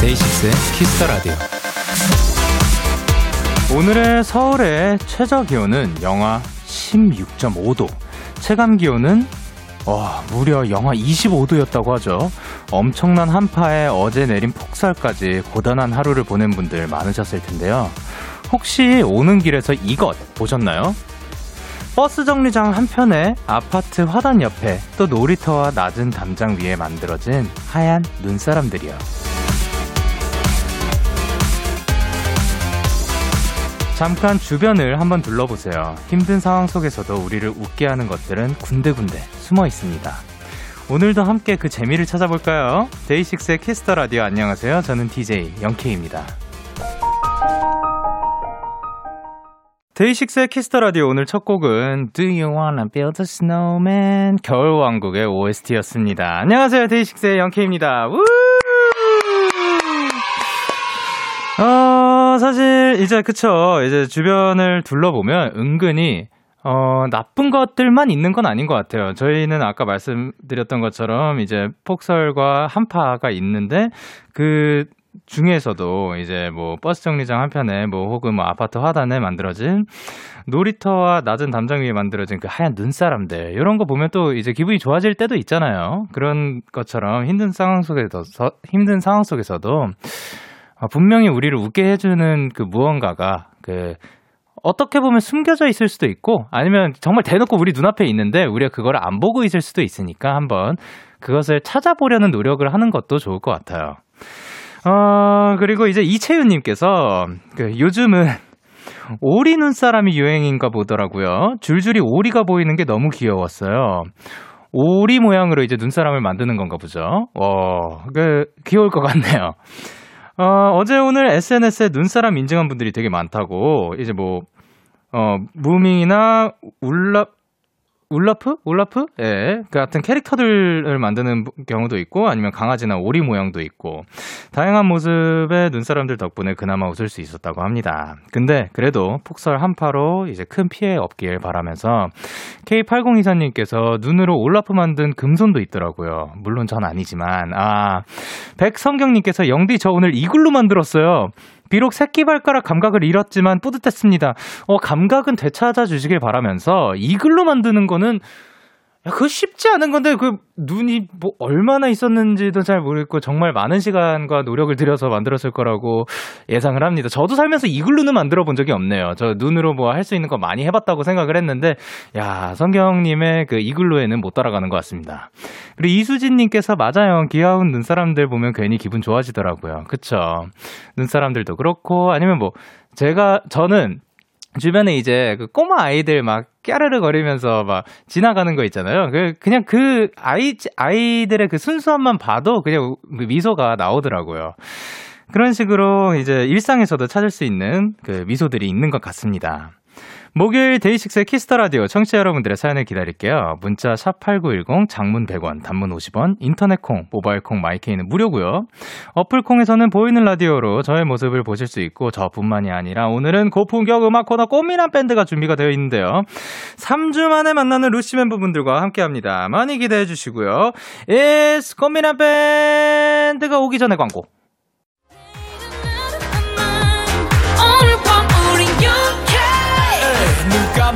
데이식스의 Kiss the Radio. 오늘의 서울의 최저 기온은 영하 16.5도, 체감 기온은 와, 무려 영하 25도였다고 하죠. 엄청난 한파에 어제 내린 폭설까지 고단한 하루를 보낸 분들 많으셨을 텐데요. 혹시 오는 길에서 이것 보셨나요? 버스 정류장 한편에 아파트 화단 옆에 또 놀이터와 낮은 담장 위에 만들어진 하얀 눈사람들이요. 잠깐 주변을 한번 둘러보세요. 힘든 상황 속에서도 우리를 웃게 하는 것들은 군데군데 숨어 있습니다. 오늘도 함께 그 재미를 찾아볼까요? 데이식스의 Kiss the Radio 안녕하세요. 저는 DJ 영케이입니다. 데이식스의 Kiss the Radio 오늘 첫 곡은 Do You Wanna Build a Snowman 겨울 왕국의 OST였습니다. 안녕하세요. 데이식스의 영케이입니다. 우! 어, 사실 이제 그쵸. 이제 주변을 둘러보면 은근히 어, 나쁜 것들만 있는 건 아닌 것 같아요. 저희는 아까 말씀드렸던 것처럼 이제 폭설과 한파가 있는데 그 중에서도 이제 뭐 버스 정류장 한편에 뭐 혹은 뭐 아파트 화단에 만들어진 놀이터와 낮은 담장 위에 만들어진 그 하얀 눈사람들 이런 거 보면 또 이제 기분이 좋아질 때도 있잖아요. 그런 것처럼 힘든 상황 속에서 힘든 상황 속에서도 아, 분명히 우리를 웃게 해주는 그 무언가가 그 어떻게 보면 숨겨져 있을 수도 있고 아니면 정말 대놓고 우리 눈앞에 있는데 우리가 그걸 안 보고 있을 수도 있으니까 한번 그것을 찾아보려는 노력을 하는 것도 좋을 것 같아요. 어, 그리고 이제 이채윤님께서 그 요즘은 오리 눈사람이 유행인가 보더라고요. 줄줄이 오리가 보이는 게 너무 귀여웠어요. 오리 모양으로 이제 눈사람을 만드는 건가 보죠. 어, 그, 귀여울 것 같네요. 어, 어제 오늘 SNS에 눈사람 인증한 분들이 되게 많다고, 이제 뭐, 어, 무밍이나 울라, 울라프? 울라프? 예. 그 같은 캐릭터들을 만드는 경우도 있고 아니면 강아지나 오리 모양도 있고 다양한 모습의 눈사람들 덕분에 그나마 웃을 수 있었다고 합니다. 근데 그래도 폭설 한파로 이제 큰 피해 없길 바라면서 K8024님께서 눈으로 올라프 만든 금손도 있더라고요. 물론 전 아니지만 아 백성경님께서 영디 저 오늘 이글루 만들었어요. 비록 새끼발가락 감각을 잃었지만 뿌듯했습니다. 어, 감각은 되찾아 주시길 바라면서 이 글로 만드는 거는 야, 그거 쉽지 않은 건데 그 눈이 뭐 얼마나 있었는지도 잘 모르겠고 정말 많은 시간과 노력을 들여서 만들었을 거라고 예상을 합니다. 저도 살면서 이글루는 만들어 본 적이 없네요. 저 눈으로 뭐 할 수 있는 거 많이 해봤다고 생각을 했는데 야 성경님의 그 이글루에는 못 따라가는 것 같습니다. 그리고 이수진님께서 맞아요. 귀여운 눈사람들 보면 괜히 기분 좋아지더라고요. 그쵸? 눈사람들도 그렇고 아니면 뭐 제가 저는 주변에 이제 그 꼬마 아이들 막 깨르르 거리면서 막 지나가는 거 있잖아요. 그 그냥 그 아이 아이들의 그 순수함만 봐도 그냥 미소가 나오더라고요. 그런 식으로 이제 일상에서도 찾을 수 있는 그 미소들이 있는 것 같습니다. 목요일 데이식스의 Kiss the Radio 청취자 여러분들의 사연을 기다릴게요. 문자 샵 8910 장문 100원, 단문 50원, 인터넷 콩, 모바일 콩, my K는 무료고요. 어플 콩에서는 보이는 라디오로 저의 모습을 보실 수 있고 저뿐만이 아니라 오늘은 고품격 음악 코너 꽃미남 밴드가 준비가 되어 있는데요. 3주 만에 만나는 루시 멤버분들과 함께 합니다. 많이 기대해 주시고요. It's 꽃미남 밴드가 오기 전에 광고.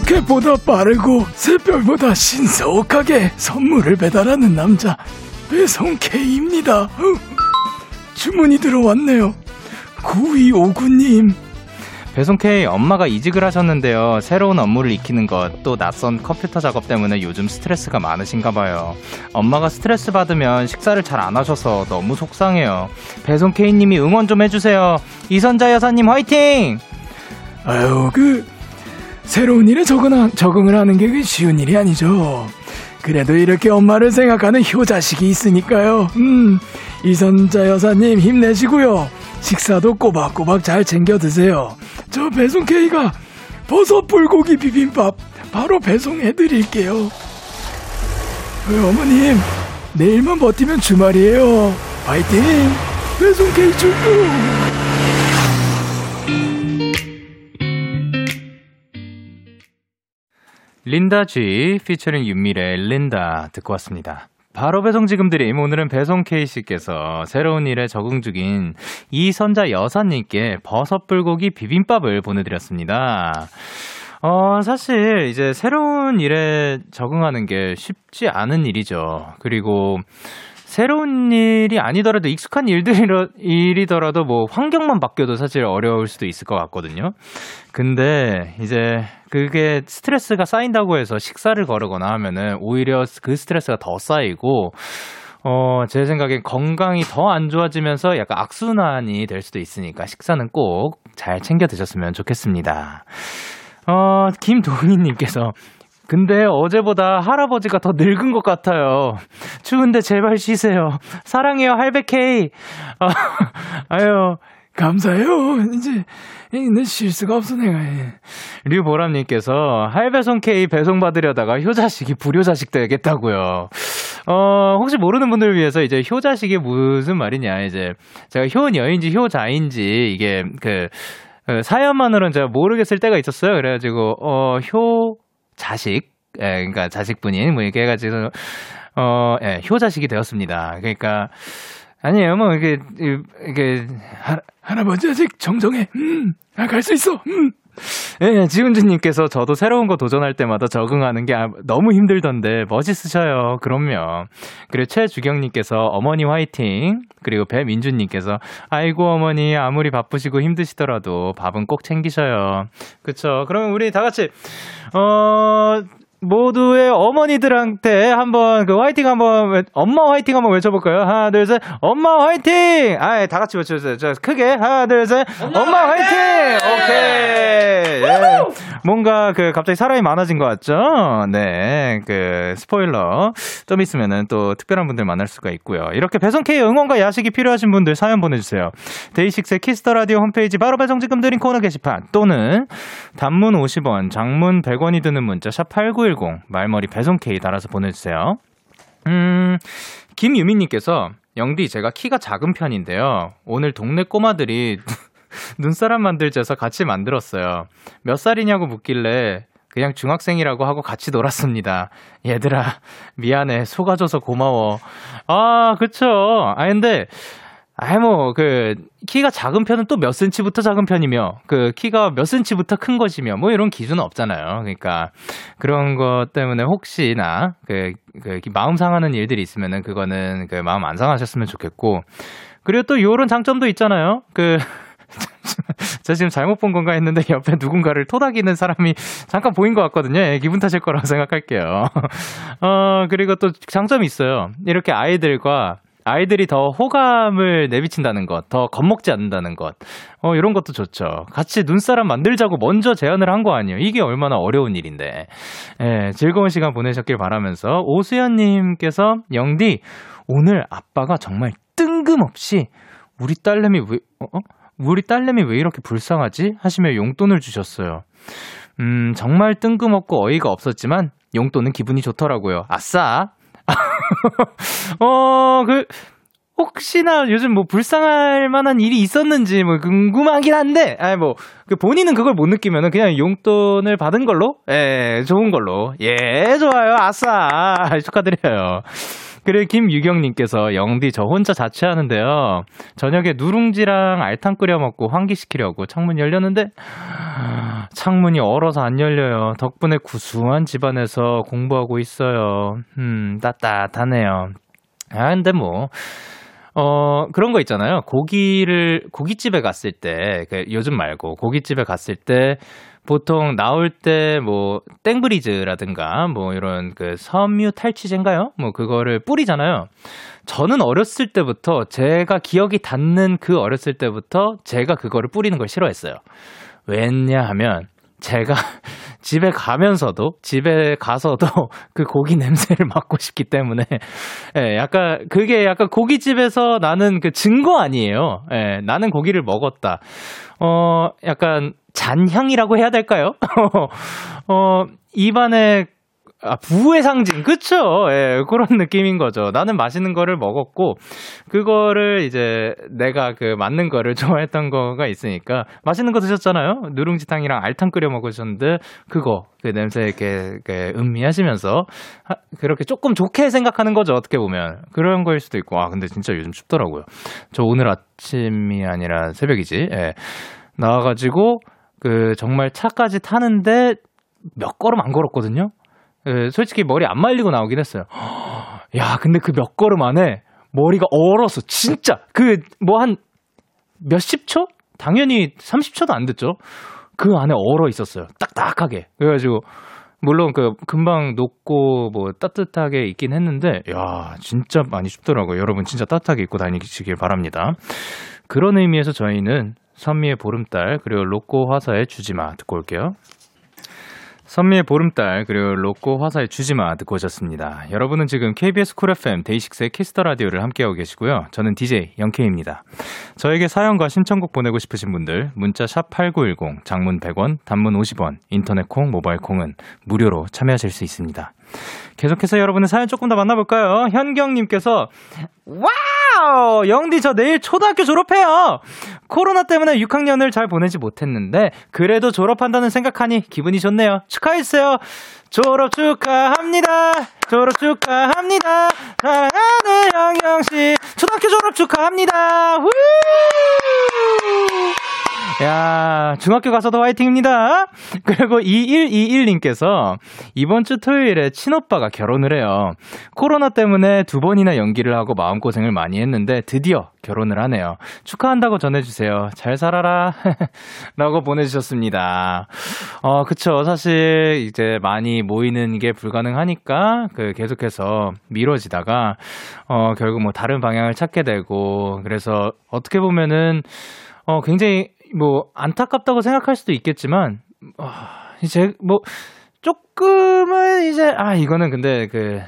로켓보다 빠르고 새별보다 신속하게 선물을 배달하는 남자 배송 K입니다. 주문이 들어왔네요. 9259님 배송 K 엄마가 이직을 하셨는데요. 새로운 업무를 익히는 것, 또 낯선 컴퓨터 작업 때문에 요즘 스트레스가 많으신가 봐요. 엄마가 스트레스 받으면 식사를 잘 안 하셔서 너무 속상해요. 배송 K님이 응원 좀 해주세요. 이선자 여사님 화이팅! 아유, 그, 새로운 일에 적응, 적응을 하는 게그 쉬운 일이 아니죠. 그래도 이렇게 엄마를 생각하는 효자식이 있으니까요. 음, 이선자 여사님 힘내시고요. 식사도 꼬박꼬박 잘 챙겨 드세요. 저 배송 K가 버섯 불고기 비빔밥 바로 배송해 드릴게요. 그 어머님, 내일만 버티면 주말이에요. 파이팅! 배송 K 출동! 린다 G 피처링 윤미래 린다 듣고 왔습니다. 바로 배송 지금 드림 오늘은 배송 K씨께서 새로운 일에 적응 중인 이선자 여사님께 버섯 불고기 비빔밥을 보내드렸습니다. 어, 사실 이제 새로운 일에 적응하는 게 쉽지 않은 일이죠. 그리고 새로운 일이 아니더라도 익숙한 일들이라, 일이더라도 뭐 환경만 바뀌어도 사실 어려울 수도 있을 것 같거든요. 근데 이제 그게 스트레스가 쌓인다고 해서 식사를 거르거나 하면은 오히려 그 스트레스가 더 쌓이고 어, 제 생각엔 건강이 더 안 좋아지면서 약간 악순환이 될 수도 있으니까 식사는 꼭 잘 챙겨 드셨으면 좋겠습니다. 어, 김동희님께서 근데 어제보다 할아버지가 더 늙은 것 같아요. 추운데 제발 쉬세요. 사랑해요, 할배케이. 아, 아유, 감사해요. 이제 이제 쉴 수가 없어 내가. 류보람님께서 할배송 K 배송 받으려다가 효자식이 불효자식 되겠다고요. 어, 혹시 모르는 분들을 위해서 이제 효자식이 무슨 말이냐. 이제 제가 효녀인지 효자인지 이게 그, 그 사연만으로는 제가 모르겠을 때가 있었어요. 그래가지고, 어, 효, 자식, 예, 그러니까 자식분이 뭐 이렇게 해가지고 어, 예, 효자식이 되었습니다. 그러니까 아니에요, 뭐 이게 이게 하, 할아버지 아직 정정해. 음, 아, 갈 수 있어. 음. 예, 지훈주님께서 저도 새로운 거 도전할 때마다 적응하는 게 아, 너무 힘들던데 멋있으셔요. 그럼요. 그리고 최주경님께서 어머니 화이팅. 그리고 배민주님께서 아이고 어머니 아무리 바쁘시고 힘드시더라도 밥은 꼭 챙기셔요. 그쵸. 그러면 우리 다 같이 어 모두의 어머니들한테 한번 그 화이팅 한번 엄마 화이팅 한번 외쳐볼까요? 하나 둘 셋 엄마 화이팅! 아, 다 같이 외쳐주세요. 자, 크게 하나 둘 셋 엄마, 엄마 화이팅! 화이팅! 오케이. 예. 뭔가 그 갑자기 사람이 많아진 것 같죠? 네, 그 스포일러 좀 있으면은 또 특별한 분들 만날 수가 있고요. 이렇게 배송 K 응원과 야식이 필요하신 분들 사연 보내주세요. 데이식스의 Kiss the Radio 홈페이지 바로 배송 지금 드림 코너 게시판 또는 단문 50원, 장문 100원이 드는 문자 샵 #8910 말머리 배송 K 달아서 보내주세요. 음, 김유민님께서 영디 제가 키가 작은 편인데요. 오늘 동네 꼬마들이 눈사람 만들재서 같이 만들었어요. 몇 살이냐고 묻길래 그냥 중학생이라고 하고 같이 놀았습니다. 얘들아, 미안해. 속아줘서 고마워. 아, 그쵸. 아, 근데, 아이, 뭐, 그, 키가 작은 편은 또 몇 센치부터 작은 편이며, 그, 키가 몇 센치부터 큰 것이며, 뭐 이런 기준은 없잖아요. 그러니까, 그런 것 때문에 혹시나, 그, 그, 마음 상하는 일들이 있으면은 그거는 그 마음 안 상하셨으면 좋겠고, 그리고 또 요런 장점도 있잖아요. 그, 제가 지금 잘못 본 건가 했는데 옆에 누군가를 토닥이는 사람이 잠깐 보인 것 같거든요. 예, 기분 탓일 거라고 생각할게요. 어, 그리고 또 장점이 있어요. 이렇게 아이들과 아이들이 더 호감을 내비친다는 것, 더 겁먹지 않는다는 것, 어, 이런 것도 좋죠. 같이 눈사람 만들자고 먼저 제안을 한 거 아니에요. 이게 얼마나 어려운 일인데. 예, 즐거운 시간 보내셨길 바라면서 오수연님께서 영디, 오늘 아빠가 정말 뜬금없이 우리 딸내미 왜, 어? 우리 딸내미 왜 이렇게 불쌍하지? 하시며 용돈을 주셨어요. 음, 정말 뜬금없고 어이가 없었지만 용돈은 기분이 좋더라고요. 아싸! 어, 그, 혹시나 요즘 뭐 불쌍할 만한 일이 있었는지 뭐 궁금하긴 한데, 아니 뭐, 그 본인은 그걸 못 느끼면은 그냥 용돈을 받은 걸로? 예, 좋은 걸로. 예, 좋아요. 아싸! 축하드려요. 그리고 김유경님께서 영디 저 혼자 자취하는데요. 저녁에 누룽지랑 알탕 끓여 먹고 환기시키려고 창문 열렸는데 창문이 얼어서 안 열려요. 덕분에 구수한 집안에서 공부하고 있어요. 음, 따뜻하네요. 아, 근데 뭐, 어, 그런 거 있잖아요. 고기를, 고깃집에 갔을 때, 그 요즘 말고, 고깃집에 갔을 때, 보통 나올 때 뭐 땡브리즈라든가 뭐 이런 그 섬유 탈취제인가요? 뭐 그거를 뿌리잖아요. 저는 어렸을 때부터 제가 기억이 닿는 그 어렸을 때부터 제가 그거를 뿌리는 걸 싫어했어요. 왜냐 하면 제가 집에 가면서도 집에 가서도 그 고기 냄새를 맡고 싶기 때문에 예, 약간 그게 약간 고깃집에서 나는 그 증거 아니에요. 예, 나는 고기를 먹었다. 어, 약간 잔향이라고 해야 될까요? 어, 입안에 아, 부의 상징. 그쵸? 예, 그런 느낌인 거죠. 나는 맛있는 거를 먹었고, 그거를 이제 내가 그 맞는 거를 좋아했던 거가 있으니까, 맛있는 거 드셨잖아요? 누룽지탕이랑 알탕 끓여 먹으셨는데, 그거, 그 냄새 이렇게, 이렇게 음미하시면서, 하, 그렇게 조금 좋게 생각하는 거죠. 어떻게 보면. 그런 거일 수도 있고, 아, 근데 진짜 요즘 춥더라고요. 저 오늘 아침이 아니라 새벽이지. 예. 나와가지고, 그, 정말 차까지 타는데, 몇 걸음 안 걸었거든요? 예, 솔직히 머리 안 말리고 나오긴 했어요. 야, 근데 그 몇 걸음 안에 머리가 얼어서 진짜 그 뭐 한 몇십 초? 당연히 30초도 안 됐죠. 그 안에 얼어 있었어요. 딱딱하게. 그래가지고 물론 그 금방 녹고 뭐 따뜻하게 있긴 했는데 야, 진짜 많이 춥더라고요. 여러분 진짜 따뜻하게 입고 다니시길 바랍니다. 그런 의미에서 저희는 선미의 보름달 그리고 로꼬 화사의 주지마 듣고 올게요. 선미의 보름달 그리고 로꼬 화사의 주지마 듣고 오셨습니다. 여러분은 지금 KBS Cool FM 데이식스의 Kiss the Radio를 함께하고 계시고요. 저는 DJ 영케입니다. 저에게 사연과 신청곡 보내고 싶으신 분들 문자 샵 #8910 장문 100원, 단문 50원, 인터넷 콩, 모바일 콩은 무료로 참여하실 수 있습니다. 계속해서 여러분의 사연 조금 더 만나볼까요? 현경님께서 와 우! 영디 저 내일 초등학교 졸업해요! 코로나 때문에 6학년을 잘 보내지 못했는데 그래도 졸업한다는 생각하니 기분이 좋네요. 축하해주세요. 졸업 축하합니다. 졸업 축하합니다. 사랑하는 영영씨 초등학교 졸업 축하합니다. 후! 야, 중학교 가서도 화이팅입니다. 그리고 2121님께서 이번 주 토요일에 친오빠가 결혼을 해요. 코로나 때문에 두 번이나 연기를 하고 마음고생을 많이 했는데 드디어 결혼을 하네요. 축하한다고 전해주세요. 잘 살아라. 라고 보내주셨습니다. 어, 그쵸. 사실 이제 많이 모이는 게 불가능하니까 그 계속해서 미뤄지다가 어, 결국 뭐 다른 방향을 찾게 되고 그래서 어떻게 보면은 어, 굉장히 뭐 안타깝다고 생각할 수도 있겠지만 어, 이제 뭐 조금은 이제 아 이거는 근데 그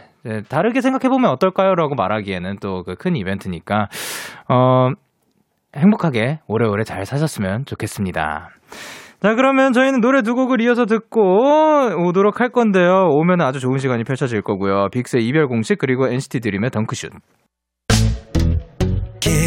다르게 생각해 보면 어떨까요라고 말하기에는 또 그 큰 이벤트니까 어 행복하게 오래오래 잘 사셨으면 좋겠습니다. 자, 그러면 저희는 노래 두 곡을 이어서 듣고 오도록 할 건데요. 오면 아주 좋은 시간이 펼쳐질 거고요. 빅스의 이별 공식 그리고 NCT 드림의 덩크슛.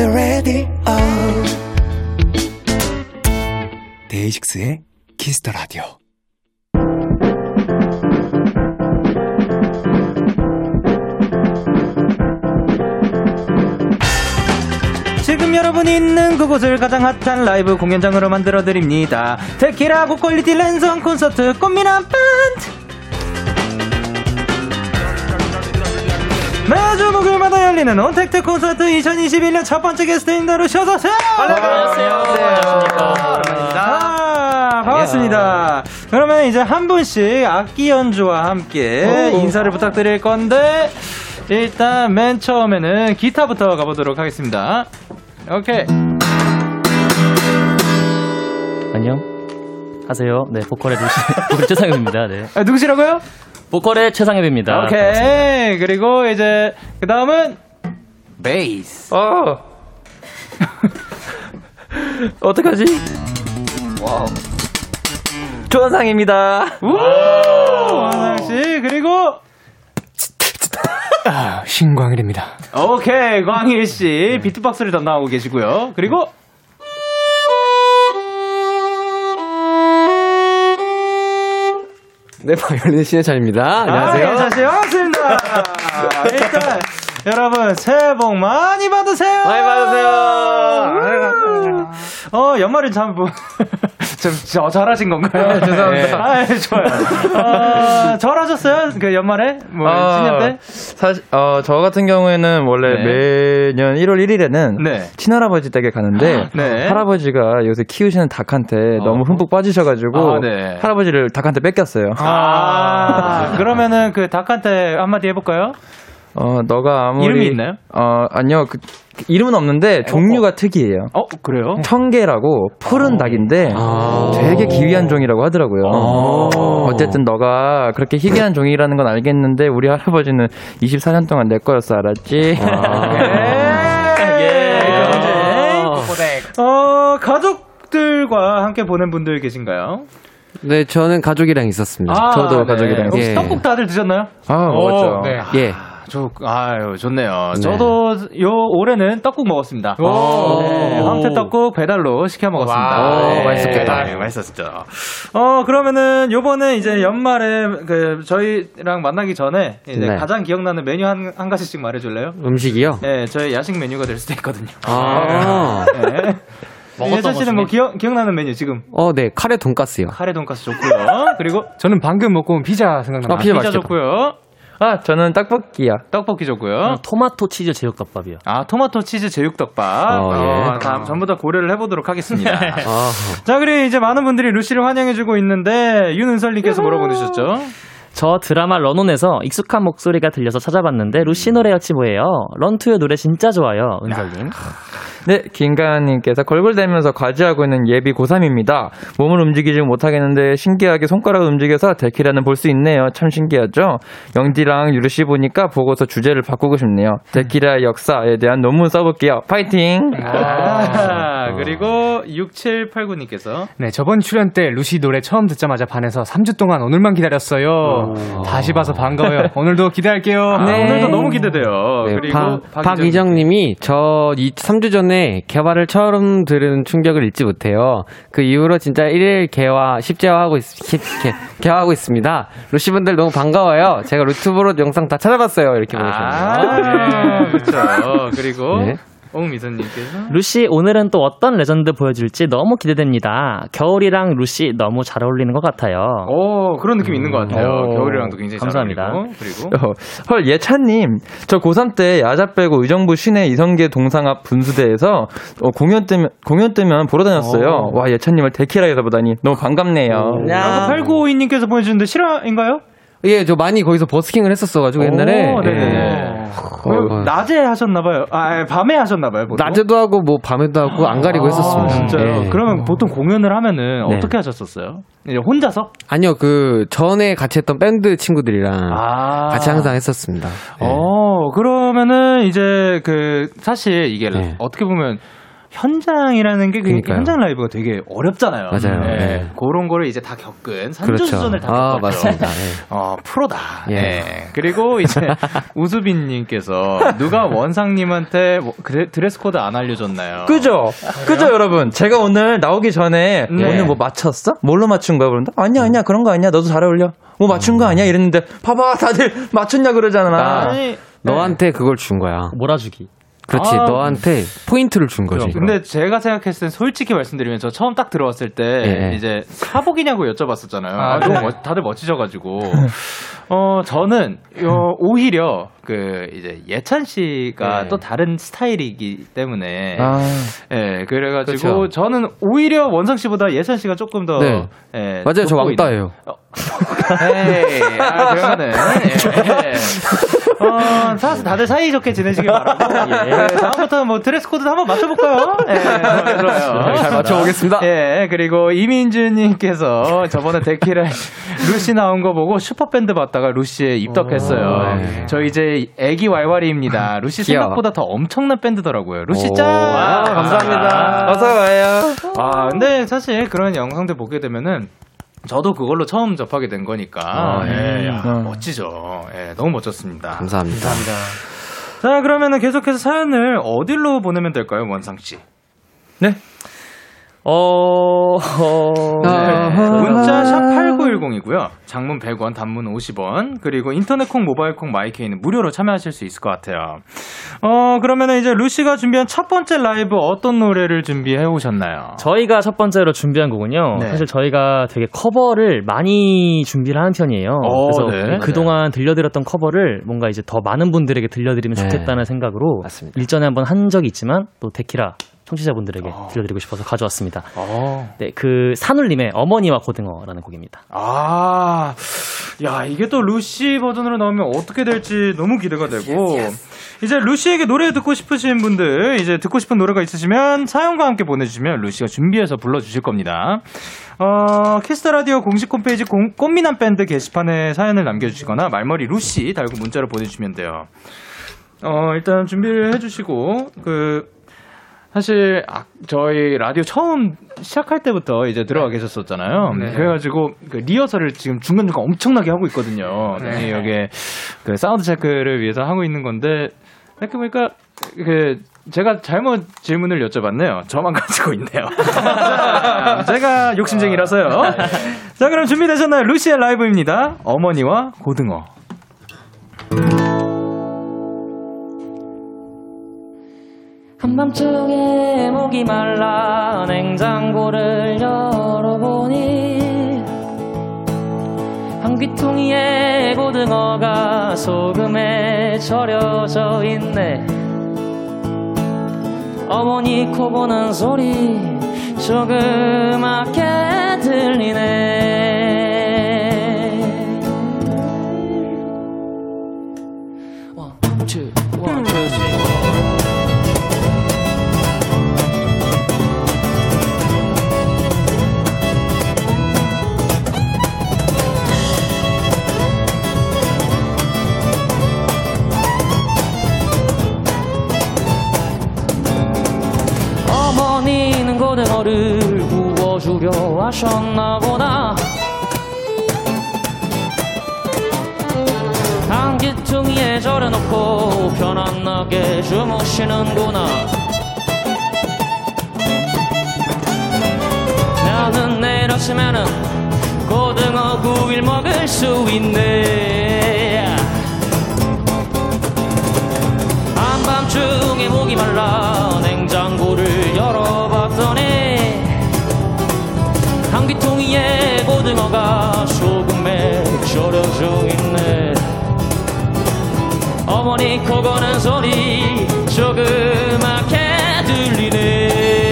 the Radio 데이식스의 Kiss the Radio. 지금 여러분이 있는 그곳을 가장 핫한 라이브 공연장으로 만들어 드립니다. 데키라 고quality 랜선 콘서트 꽃미남 밴드. 매주 목요일마다 열리는 온택트 콘서트 2021년 첫 번째 게스트인다로 셔서세요. 안녕하세요. 아, 반갑습니다. 그러면 이제 한 분씩 악기 연주와 함께 인사를 부탁드릴 건데 일단 맨 처음에는 기타부터 가보도록 하겠습니다. 오케이. 안녕. 하세요. 네, 보컬의 루시, 보컬 최상엽입니다. 네. 아, 누구시라고요? 보컬의 최상엽입니다. 오케이. 그리고 이제 그 다음은 베이스. 어. 어떡하지? 와우. 조원상입니다. 우! 원상 씨 그리고 아, 신광일입니다. 오케이, 광일 씨 비트박스를 담당하고 계시고요. 그리고 네, 바이올린 신해찬입니다. 아, 안녕하세요. 안녕하세요. 반갑습니다. 일단 여러분 새해 복 많이 받으세요. 많이 받으세요. 어 연말은 참 뭐. 좀 저, 잘하신 건가요? 죄송합니다. 아, 예, 좋아요. 어, 절하셨어요? 그 연말에? 뭐, 아, 신년 때? 사실 어, 저 같은 경우에는 원래 네. 매년 1월 1일에는 네. 친할아버지 댁에 가는데 네. 할아버지가 요새 키우시는 닭한테 너무 흠뻑 빠지셔가지고 아, 네. 할아버지를 닭한테 뺏겼어요. 아, 그러면은 그 닭한테 한마디 해볼까요? 어, 너가 아무리 이름이 있나요? 어, 아니요. 그, 그 이름은 없는데 종류가 특이해요. 어, 그래요? 청개라고 푸른 닭인데 되게 기이한 종이라고 하더라고요. 어쨌든 너가 그렇게 희귀한 종이라는 건 알겠는데 우리 할아버지는 24년 동안 내 거였어 알았지? 예. 예. 어, 가족들과 함께 보낸 분들 계신가요? 네, 저는 가족이랑 있었습니다. 저도 가족이랑 혹시 예. 떡국 다들 드셨나요? 아 맞죠. 네. 예. 저, 아유, 좋네요. 네. 저도 요 올해는 떡국 먹었습니다. 네, 황태 떡국 배달로 시켜 먹었습니다. 와. 네, 오, 맛있었겠다. 네, 맛있었죠. 어, 그러면은 요번에 이제 연말에 그 저희랑 만나기 전에 이제 네. 가장 기억나는 메뉴 한, 한 가지씩 말해줄래요? 음식이요? 네, 저희 야식 메뉴가 될 수도 있거든요. 아. 네. 예전 씨는 뭐 기억, 기억나는 메뉴 지금 어, 네. 카레 돈가스요. 카레 돈가스 좋고요. 그리고 저는 방금 먹고 온 피자 생각납니다. 아, 피자 피자. 좋고요. 아 저는 떡볶이야. 떡볶이 좋고요. 토마토 치즈 제육덮밥이요. 아, 토마토 치즈 제육덮밥. 어, 예. 어, 다, 전부 다 고려를 해보도록 하겠습니다. 아, 자, 그리고 이제 많은 분들이 루시를 환영해주고 있는데, 윤은설님께서 뭐라고 보내주셨죠? 저 드라마 런온에서 익숙한 목소리가 들려서 찾아봤는데 루시 노래였지 뭐예요. Run To You 노래 진짜 좋아요, 은설님. 네, 김가연님께서 걸걸대면서 과제하고 있는 예비 고3입니다. 몸을 움직이지 못하겠는데 신기하게 손가락을 움직여서 데키라는 볼 수 있네요. 참 신기하죠? 영디랑 유르씨 보니까 보고서 주제를 바꾸고 싶네요. 데키라의 역사에 대한 논문 써볼게요. 파이팅! 아, 그리고 6789님께서, 네, 저번 출연 때 루시 노래 처음 듣자마자 반해서 3주 동안 오늘만 기다렸어요. 다시 봐서 반가워요. 오늘도 기대할게요. 아, 네. 오늘도 너무 기대돼요. 네, 그리고 박, 박이정- 박이정 님이 저 3주 전에 개화를 처음 들은 충격을 잊지 못해요. 그 이후로 진짜 1일 개화, 10개화하고 있, 10, 개, 개화하고 있습니다. 루시 분들 너무 반가워요. 제가 루튜브로 영상 다 찾아봤어요. 이렇게 보내셨네요. 아, 그렇죠. 그리고, 네. 옹미선님께서, 루시 오늘은 또 어떤 레전드 보여줄지 너무 기대됩니다. 겨울이랑 루시 너무 잘 어울리는 것 같아요. 오, 그런 느낌 있는 것 같아요. 오, 겨울이랑도 굉장히 감사합니다. 그리고, 어, 헐, 예찬님. 저 고3 때 야자 빼고 의정부 시내 이성계 동상 앞 분수대에서 어, 공연 뜨면, 공연 뜨면 보러 다녔어요. 와, 예찬님을 데키라에서 보다니 너무 반갑네요. 아까 8952님께서 보내주는데 실화인가요? 예, 저 많이 거기서 버스킹을 했었어가지고 옛날에. 오, 네네. 예. 어, 낮에 하셨나봐요. 아, 밤에 하셨나봐요. 보통? 낮에도 하고 뭐 밤에도 하고 안 가리고 했었습니다. 아, 진짜요? 예. 그러면 보통 공연을 하면은 네. 어떻게 하셨었어요? 이제 혼자서? 아니요, 그 전에 같이 했던 밴드 친구들이랑 아. 같이 항상 했었습니다. 예. 어, 그러면은 이제 그 사실 이게 네. 어떻게 보면 현장이라는 게그 그러니까요. 현장 라이브가 되게 어렵잖아요. 맞아요. 네. 네. 그런 거를 이제 다 겪은 그렇죠. 산전수전을 다 아, 겪었죠. 맞습니다. 예. 어, 프로다. 예. 예. 그리고 이제 우수빈 님께서 누가 원상님한테 드레스 코드 안 알려줬나요? 그죠? 그죠, 여러분? 제가 오늘 나오기 전에 네. 오늘 뭐 맞췄어? 뭘로 맞춘 거야? 그런데 아니야, 아니야, 그런 거 아니야. 너도 잘 어울려. 뭐 맞춘 거 아니야? 이랬는데 봐봐, 다들 맞췄냐 그러잖아. 아니, 너한테 그걸 준 거야. 몰아주기. 그렇지, 아. 너한테 포인트를 준 거지. 근데 제가 생각했을 땐 솔직히 말씀드리면 저 처음 딱 들어왔을 때 예, 예. 이제 사복이냐고 여쭤봤었잖아요. 아, 아, 너무 네. 멋- 다들 멋지셔가지고 어 저는 요 오히려 그 이제 예찬 씨가 네. 또 다른 스타일이기 때문에 아, 예 그래가지고 그렇죠. 저는 오히려 원상 씨보다 예찬 씨가 조금 더 네. 예, 맞아요, 저 왕따예요. 에이, 아, 그러면은, 예. 어, 사, 다들 사이좋게 지내시길 바라고, 예. 다음부터는 뭐 드레스 코드 한번 맞춰볼까요? 예, 좋아요. 잘 맞춰보겠습니다. 예, 그리고 이민주님께서 저번에 데키라 루시 나온 거 보고 슈퍼밴드 봤다가 루시에 입덕했어요. 네. 저 이제 애기 왈왈이입니다. 루시. 생각보다 더 엄청난 밴드더라고요. 루시 오. 짱! 와, 감사합니다. 어서 와요. 아, 근데 사실 그런 영상들 보게 되면은 저도 그걸로 처음 접하게 된 거니까. 아, 예, 야, 음. 멋지죠. 예, 너무 멋졌습니다. 감사합니다. 자, 그러면은 계속해서 사연을 어디로 보내면 될까요, 원상 씨? 네. 어, 어, 아, 문자 샵 8910이고요. 장문 100원, 단문 50원, 그리고 인터넷 콩, 모바일 콩, 마이케이는 무료로 참여하실 수 있을 것 같아요. 어, 그러면은 이제 루시가 준비한 첫 번째 라이브 어떤 노래를 준비해 오셨나요? 저희가 첫 번째로 준비한 곡은요. 네. 사실 저희가 되게 커버를 많이 준비를 하는 편이에요. 어, 그래서 네. 그동안 들려드렸던 커버를 뭔가 이제 더 많은 분들에게 들려드리면 네. 좋겠다는 생각으로 맞습니다. 일전에 한번 한 적이 있지만 또 데키라 청취자분들에게 어. 들려드리고 싶어서 가져왔습니다. 어. 네, 그 산울림의 어머니와 고등어라는 곡입니다. 아, 야, 이게 또 루시 버전으로 나오면 어떻게 될지 너무 기대가 되고. 이제 루시에게 노래 듣고 싶으신 분들, 이제 듣고 싶은 노래가 있으시면 사연과 함께 보내주시면 루시가 준비해서 불러주실 겁니다. 어, 키스 더 라디오 공식 홈페이지 공- 꽃미남 밴드 게시판에 사연을 남겨주시거나 말머리 루시 달고 문자로 보내주시면 돼요. 어, 일단 준비를 해주시고, 그, 사실 아, 저희 라디오 처음 시작할 때부터 이제 들어가 계셨었잖아요. 그래가지고 그 리허설을 지금 중간 중간 엄청나게 하고 있거든요. 네. 여기 그 사운드 체크를 위해서 하고 있는 건데 이렇게 보니까 그 제가 잘못 질문을 여쭤봤네요. 저만 가지고 있네요. 제가 욕심쟁이라서요. 자 그럼 준비되셨나요? 루시의 라이브입니다. 어머니와 고등어. 한밤중에 목이 말라 냉장고를 열어보니 한 귀퉁이에 고등어가 소금에 절여져 있네 어머니 코 고는 소리 조그맣게 들리네 One, two, one, two, three, four. 하셨나 보다. 한기퉁이에 절여놓고 편안하게 주무시는구나. 나는 내일 아침에는 고등어 구이를 먹을 수 있네. 한밤중에 목이 말라 냉장고를 열어 귀퉁이에 고등어가 소금에 절여져 있네. 어머니 코 고는 소리 조그맣게 들리네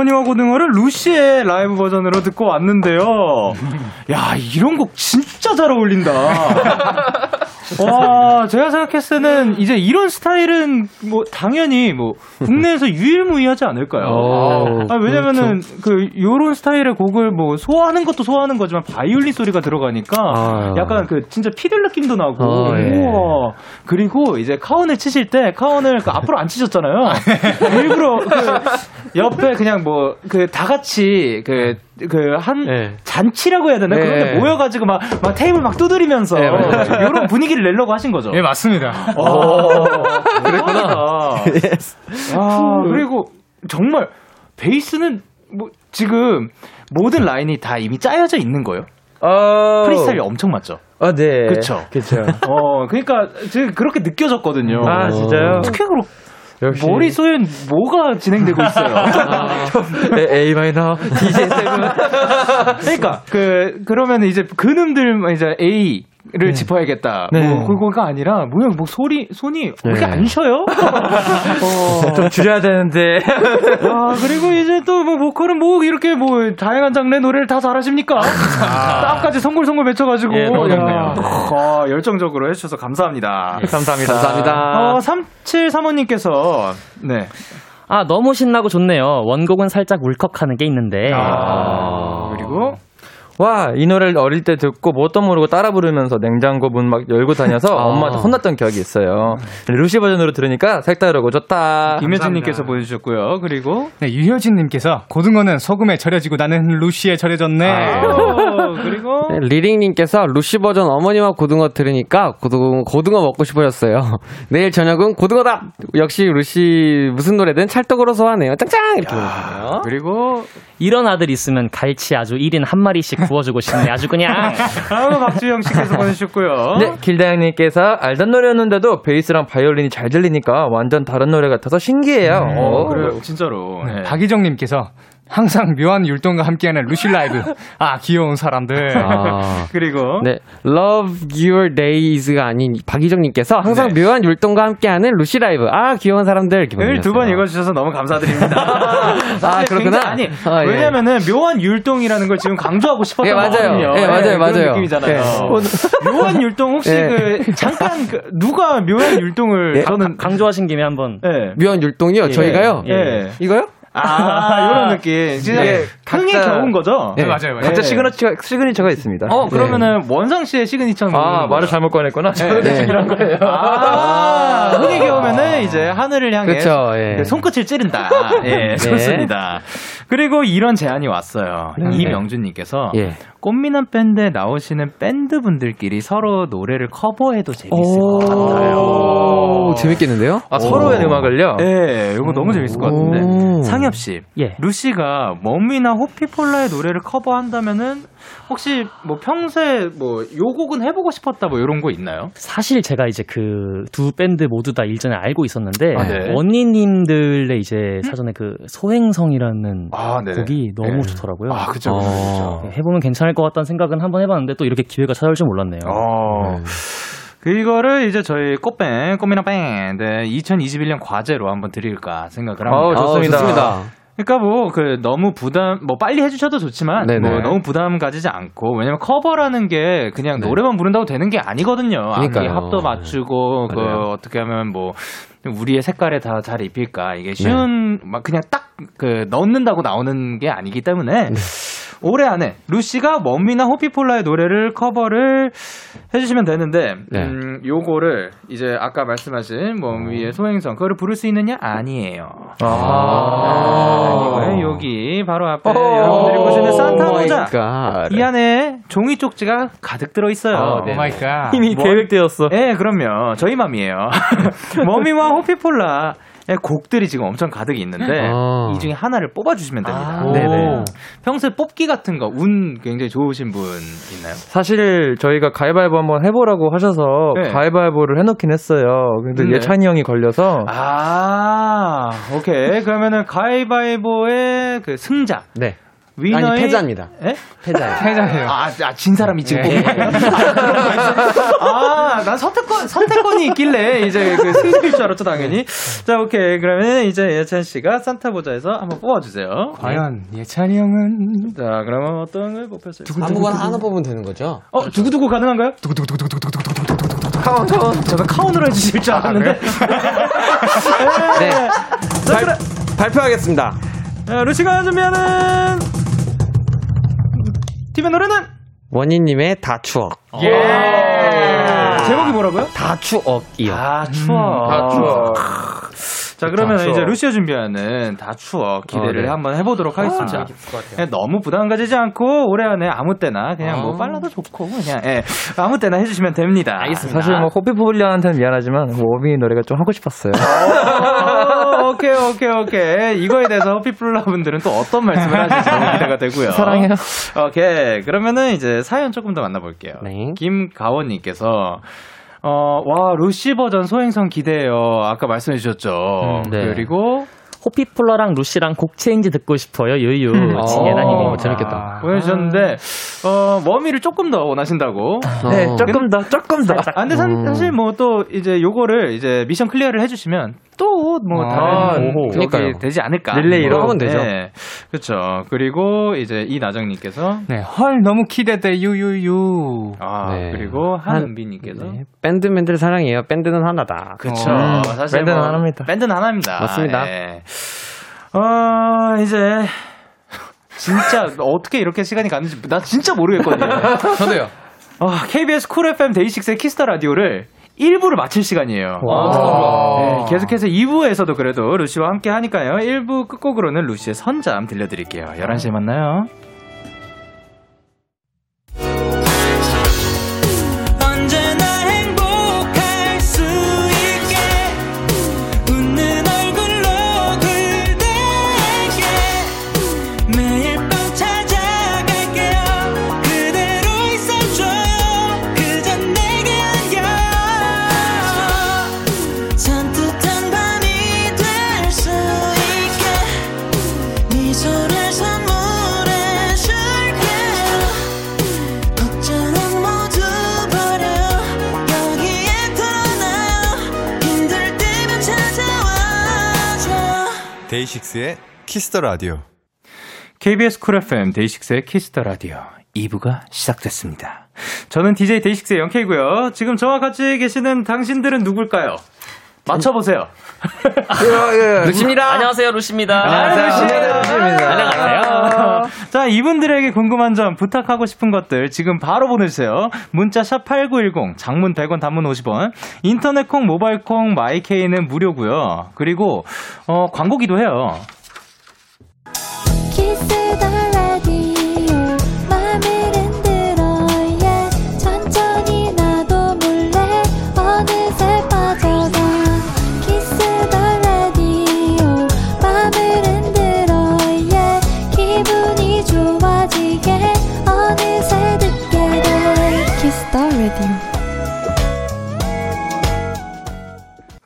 어머니와 고등어를 루시의 라이브 버전으로 듣고 왔는데요. 야, 이런 곡 진짜 잘 어울린다. 와, 제가 생각했을 때는 이제 이런 스타일은 뭐 당연히 뭐 국내에서 유일무이하지 않을까요? 오, 아, 왜냐면은 그 요런 스타일의 곡을 뭐 소화하는 것도 소화하는 거지만 바이올린 소리가 들어가니까 아. 약간 그 진짜 피들 느낌도 나고 어, 예. 우와 그리고 이제 카운트를 치실 때 카운트를 그 앞으로 안 치셨잖아요 일부러 그 옆에 그냥 뭐 그 다 같이 그 그한 네. 잔치라고 해야 되나 네. 그런데 모여가지고 막, 막 테이블 막 두드리면서 네. 이런 분위기를 내려고 하신 거죠. 예, 맞습니다. 어, 그랬구나. 아, 그리고 정말 베이스는 뭐 지금 모든 라인이 다 이미 짜여져 있는 거예요? 어... 프리스타일이 엄청 맞죠? 아, 네. 그쵸. 그쵸. 어, 그러니까 제가 그렇게 느껴졌거요 아, 진짜요? 어떻게 그렇게 역시. 머릿속에 뭐가 진행되고 있어요? A, A 마이너, DJ 세븐. 그러니까 그 그러면 이제 그놈들 이제 A 를 짚어야겠다. 네. 뭐 그거가 아니라 뭐야 뭐 소리 손이 왜 이렇게 네. 안 쉬어요? 어. 좀 줄여야 되는데. 아 그리고 이제 또 뭐 보컬은 뭐 이렇게 뭐 다양한 장르 노래를 다 잘하십니까? 땀까지 송골송골 맺혀가지고 예, 너무 좋네요. 야, 아, 열정적으로 해주셔서 감사합니다. 감사합니다. 감사합니다. 어, 3735님께서 네. 아, 너무 신나고 좋네요. 원곡은 살짝 울컥하는 게 있는데. 아, 그리고 와, 이 노래를 어릴 때 듣고 뭣도 모르고 따라 부르면서 냉장고 문 막 열고 다녀서 아. 엄마한테 혼났던 기억이 있어요. 루시 버전으로 들으니까 색다르고 좋다. 김혜진님께서 보내주셨고요. 그리고 네, 유효진님께서 고등어는 소금에 절여지고 나는 루시에 절여졌네. 어, 그리고 네, 리링님께서 루시 버전 어머니와 고등어 들으니까 고등어, 고등어 먹고 싶어졌어요. 내일 저녁은 고등어다! 역시 루시 무슨 노래든 찰떡으로 소화하네요. 짱짱! 이렇게 보내주세요. 그리고 이런 아들 있으면 갈치 아주 1인 한 마리씩 구워주고 싶네. 아주 그냥. 다음 박주영 씨께서 보내주셨고요. 네, 길다영님께서 알던 노래였는데도 베이스랑 바이올린이 잘 들리니까 완전 다른 노래 같아서 신기해요. 어, 어, 그래요. 진짜로. 네. 박희정님께서 항상 묘한 율동과 함께하는 루시 라이브. 아, 귀여운 사람들. 아. 그리고 네, Love Your Days가 아닌 박희정님께서 항상 네. 묘한 율동과 함께하는 루시 라이브. 아, 귀여운 사람들. 이렇게 을두번 보내주셨어요. 읽어주셔서 너무 감사드립니다. 아, 그렇구나. 아니, 아, 예. 왜냐면은 묘한 율동이라는 걸 지금 강조하고 싶었던 예, 맞아요. 예, 맞아요, 그런 맞아요. 느낌이잖아요. 예. 묘한 율동 혹시 예. 그 잠깐 그 누가 묘한 율동을 예. 저는 강조하신 김에 한번. 예. 묘한 율동이요? 저희가요? 예. 이거요? 아, 이런 느낌. 진짜 예, 흥이 각자- 겨운 거죠? 네, 맞아요, 맞아요. 각자 예. 시그니처, 시그니처가 있습니다. 어, 그러면은 원상 씨의 시그니처는 아? 말을 잘못 꺼냈구나. 저는 네. 이런 거예요. 아, 흥이 겨우면은 이제 하늘을 향해 그쵸, 예. 그 손끝을 찌른다. 예, 좋습니다. 그리고 이런 제안이 왔어요. 이명준님께서 예. 꽃미남 밴드에 나오시는 밴드 분들끼리 서로 노래를 커버해도 재밌을 것 같아요. 오, 재밌겠는데요? 아, 서로의 음악을요? 예, 이거 너무 재밌을 것 같은데. 오. 상엽 씨, 예. 루시가 머미나 호피폴라의 노래를 커버한다면은 혹시 뭐 평소에 뭐 요 곡은 해보고 싶었다 뭐 이런 거 있나요? 사실 제가 이제 그 두 밴드 모두 다 일전에 알고 있었는데 아, 네. 원니님들의 이제 사전에 그 소행성이라는 아, 네. 곡이 너무 네. 좋더라고요. 아, 그쵸, 어. 그쵸, 그쵸. 네, 해보면 괜찮을 것 같다는 생각은 한번 해봤는데 또 이렇게 기회가 찾아올 줄 몰랐네요. 어. 그거를 이제 저희 꽃뱅, 꽃미나 뱅, 네, 2021년 과제로 한번 드릴까 생각을 합니다. 어우, 좋습니다. 아, 좋습니다. 그러니까 뭐 그 너무 부담 뭐 빨리 해주셔도 좋지만 네네. 뭐 너무 부담 가지지 않고 왜냐면 커버라는 게 그냥 네. 노래만 부른다고 되는 게 아니거든요. 악기 그러니까요. 합도 맞추고 그 맞아요. 어떻게 하면 뭐 우리의 색깔에 다 잘 입힐까 이게 쉬운 막 그냥 딱 그 넣는다고 나오는 게 아니기 때문에 올해 안에 루시가 먼미나 호피폴라의 노래를 커버를 해주시면 되는데 네. 음 요거를 이제 아까 말씀하신 먼미의 소행성 그거를 부를 수 있느냐 아니에요. 아. 아니고요. 여기 바로 앞에 여러분들이 보시는 산타 모자 갓. 이 안에 종이 쪽지가 가득 들어 있어요. Oh my God. 이미 뭐- 계획되었어. 네, 그럼요. 저희 맘이에요. 머미와 호피폴라의 곡들이 지금 엄청 가득 있는데 아. 이 중에 하나를 뽑아주시면 됩니다. 아. 네네. 평소에 뽑기 같은 거 운 굉장히 좋으신 분 있나요? 사실 저희가 가위바위보 한번 해보라고 하셔서 네. 가위바위보를 해놓긴 했어요. 근데 네. 예찬이 형이 걸려서 아, 오케이. 그러면은 가위바위보의 그 승자. 네. 위너의 아니, 패자입니다. 예? 패자예요. 패자예요. 아, 아, 진 사람이 지금 거예요. 아, 난 선택권, 선택권이 있길래 이제 그 승리일 줄 알았죠, 당연히. 자, 오케이. 그러면 이제 예찬 씨가 산타 보자에서 한번 뽑아 주세요. 과연 예찬이 형은 자, 그러면 어떤 걸 뽑혔을지. 아무거나 하나 뽑으면 되는 거죠? 어, 두구두구 가능한가요? 카운, 카운. 저는 카운으로 해 주실 줄 알았는데. 네. 발, 발표하겠습니다. 자, 루시가 준비하는 팀의 노래는? 원희님의 다 추억. 예. 제목이 뭐라고요? 다 추억이요. 다 추억. 다 추억. 자, 그러면 추억. 이제 루시아 준비하는 다 추억 기대를 어, 네. 한번 해보도록 하겠습니다. 그냥 너무 부담 가지지 않고 올해 안에 아무 때나 그냥 뭐 아. 빨라도 좋고 그냥 예, 아무 때나 해주시면 됩니다. 알겠습니다. 사실 뭐 호피폴라한테는 미안하지만 원위 노래가 좀 하고 싶었어요. 어, 오케이, 오케이, 오케이. 이거에 대해서 호피폴라 분들은 또 어떤 말씀을 하실지 기대가 되고요. 사랑해요. 오케이. 그러면은 이제 사연 조금 더 만나볼게요. 네. 김가원님께서 어, 와, 루시 버전 소행성 기대해요. 아까 말씀해 주셨죠. 음, 네. 그리고 호피폴라랑 루시랑 곡 체인지 듣고 싶어요. 유유. 어, 진예나님이 재밌겠다. 보내주셨는데, 어, 머미를 조금 더 원하신다고. 네, 어. 조금 더, 조금 더. 아, 근데 사, 사실 뭐 또 이제 요거를 이제 mission clear를 해주시면 또뭐 아, 다른 그러니까요. 되지 않을까. 릴레이로 뭐, 하면 되죠. 네. 그렇죠. 그리고 이제 이 나정님께서 네, 헐 너무 기대돼 유유유. 아 네. 그리고 한- 한은비님께서 네. 밴드맨들 사랑해요. 밴드는 하나다. 그쵸. 음, 사실 밴드는 뭐 하나입니다. 밴드는 하나입니다. 맞습니다. 예. 어, 이제, 진짜, 어떻게 이렇게 시간이 갔는지, 나 진짜 모르겠거든요. 저도요. 아, KBS 쿨 FM 데이식스의 키스 더 라디오를 1부를 마칠 시간이에요. 네, 계속해서 2부에서도 그래도 루시와 함께 하니까요. 1부 끝곡으로는 루시의 선잠 들려드릴게요. 11시에 만나요. 데이식스의 키스 더 라디오. KBS 쿨 FM 데이식스의 키스 더 라디오 2부가 시작됐습니다. 저는 DJ 데이식스의 영케이고요. 지금 저와 같이 계시는 당신들은 누굴까요? 맞춰보세요. 루시입니다. 안녕하세요, 루시입니다. 안녕하세요. 안녕하세요. 자, 이분들에게 궁금한 점, 부탁하고 싶은 것들 지금 바로 보내주세요. 문자 샵 8910, 장문 100원, 단문 50원, 인터넷 콩, 모바일 콩, 마이케이는 무료고요. 그리고 어, 광고기도 해요. 키스 더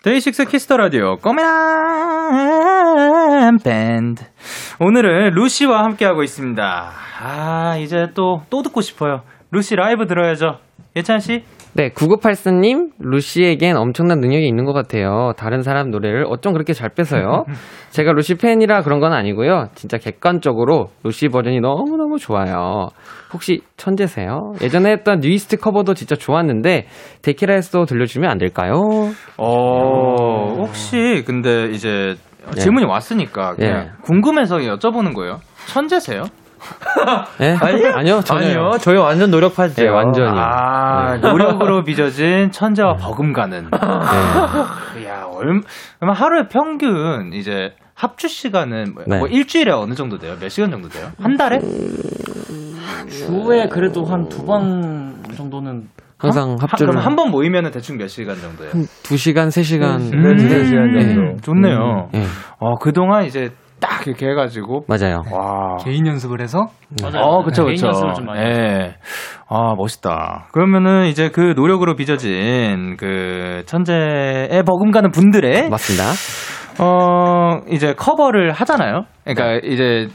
데이식스 키스 더 라디오 꼬매란 밴드. 오늘은 루시와 함께하고 있습니다. 아 이제 또또 듣고 싶어요. 루시 라이브 들어야죠. 예찬 씨 네, 9984님, 루시에겐 엄청난 능력이 있는 것 같아요. 다른 사람 노래를 어쩜 그렇게 잘 뺏어요? 제가 루시 팬이라 그런 건 아니고요. 진짜 객관적으로 루시 버전이 너무너무 좋아요. 혹시 천재세요? 예전에 했던 뉴이스트 커버도 진짜 좋았는데, 데키라에서도 들려주면 안 될까요? 어 혹시 근데 이제 예. 질문이 왔으니까 그냥 예. 궁금해서 여쭤보는 거예요 천재세요? 네? 아니요? 아니요, 전혀요. 아니요, 저희 완전 노력하죠. 네, 완전히. 아 노력으로 빚어진 천재와 버금가는 네. 야 얼마 하루에 평균 이제 합주 시간은 뭐, 네. 뭐 일주일에 어느 정도 돼요? 몇 시간 정도 돼요? 한 달에? 주에 그래도 한 두 번 정도는 항상 합주를 그럼 한 번 모이면은 대충 몇 시간 정도예요? 2시간, 3시간. 음, 네 시간 정도. 좋네요. 네, 어 그동안 이제 딱 이렇게 해가지고 맞아요. 와. 개인 연습을 해서 어, 그쵸, 개인 그쵸. 연습을 좀 많이 예. 아, 멋있다. 그러면은 이제 그 노력으로 빚어진 그 천재에 버금가는 분들의 맞습니다. 어, 이제 커버를 하잖아요. 그러니까 이제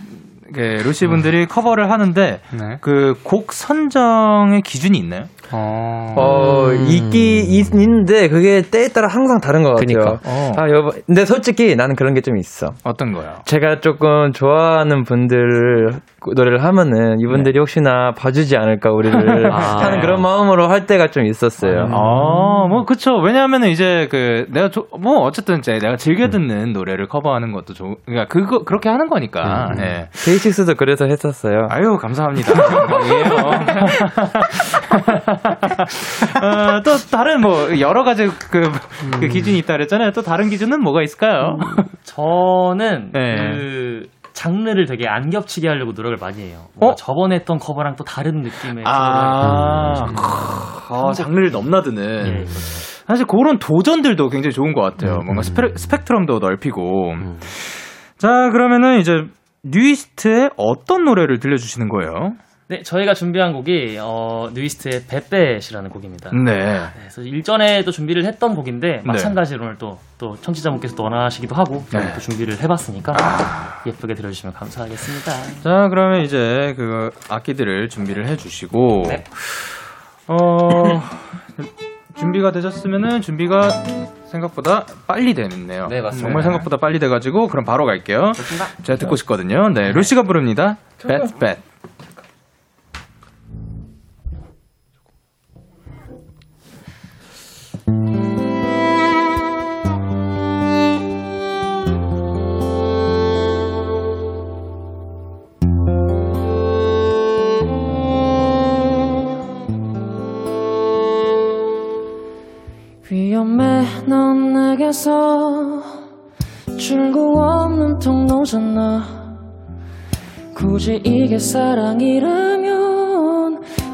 그 루시 분들이 커버를 하는데 네. 그곡 선정의 기준이 있나요? 어, 어, 있기 있- 있는데 그게 때에 따라 항상 다른 것 같아요. 그니까. 어. 아, 여보, 근데 솔직히 나는 그런 게 좀 있어. 어떤 거요? 제가 조금 좋아하는 분들 노래를 하면은 이분들이 혹시나 봐주지 않을까 우리를 아. 하는 그런 마음으로 할 때가 좀 있었어요. 아, 뭐, 그쵸. 왜냐하면은 이제 그, 내가, 조, 뭐, 어쨌든 이제 내가 즐겨 듣는 노래를 커버하는 것도 좋, 그러니까 그거, 그렇게 하는 거니까. 예. 데이식스도 그래서 했었어요. 아유, 감사합니다. 어, 또 다른 뭐, 여러 가지 그, 그 기준이 있다 그랬잖아요. 또 다른 기준은 뭐가 있을까요? 저는 네. 그 장르를 되게 안 겹치게 하려고 노력을 많이 해요. 어? 저번에 했던 커버랑 또 다른 느낌의 아, 커버를 아, 장르를 넘나드는. 예. 사실 그런 도전들도 굉장히 좋은 것 같아요. 뭔가 스페, 스펙트럼도 넓히고. 자, 그러면은 이제 뉴이스트의 어떤 노래를 들려주시는 거예요? 네, 저희가 준비한 곡이 어, 뉴이스트의 베베시라는 곡입니다. 네. 네, 그래서 일전에도 준비를 했던 곡인데 마찬가지로 오늘 또, 또 청취자분께서 또 원하시기도 하고 저희 네. 또 준비를 해봤으니까 예쁘게 들어주시면 감사하겠습니다. 자, 그러면 이제 그 악기들을 준비를 해주시고, 네. 어, 준비가 되셨으면은 준비가 생각보다 빨리 되네요. 네, 맞습니다. 정말 생각보다 빨리 돼가지고, 그럼 바로 갈게요. 제가 듣고 싶거든요. 네, 루시가 부릅니다. Bad, bad. 위험해. 넌 내게서 출구 없는 통로잖아. 굳이 이게 사랑이라면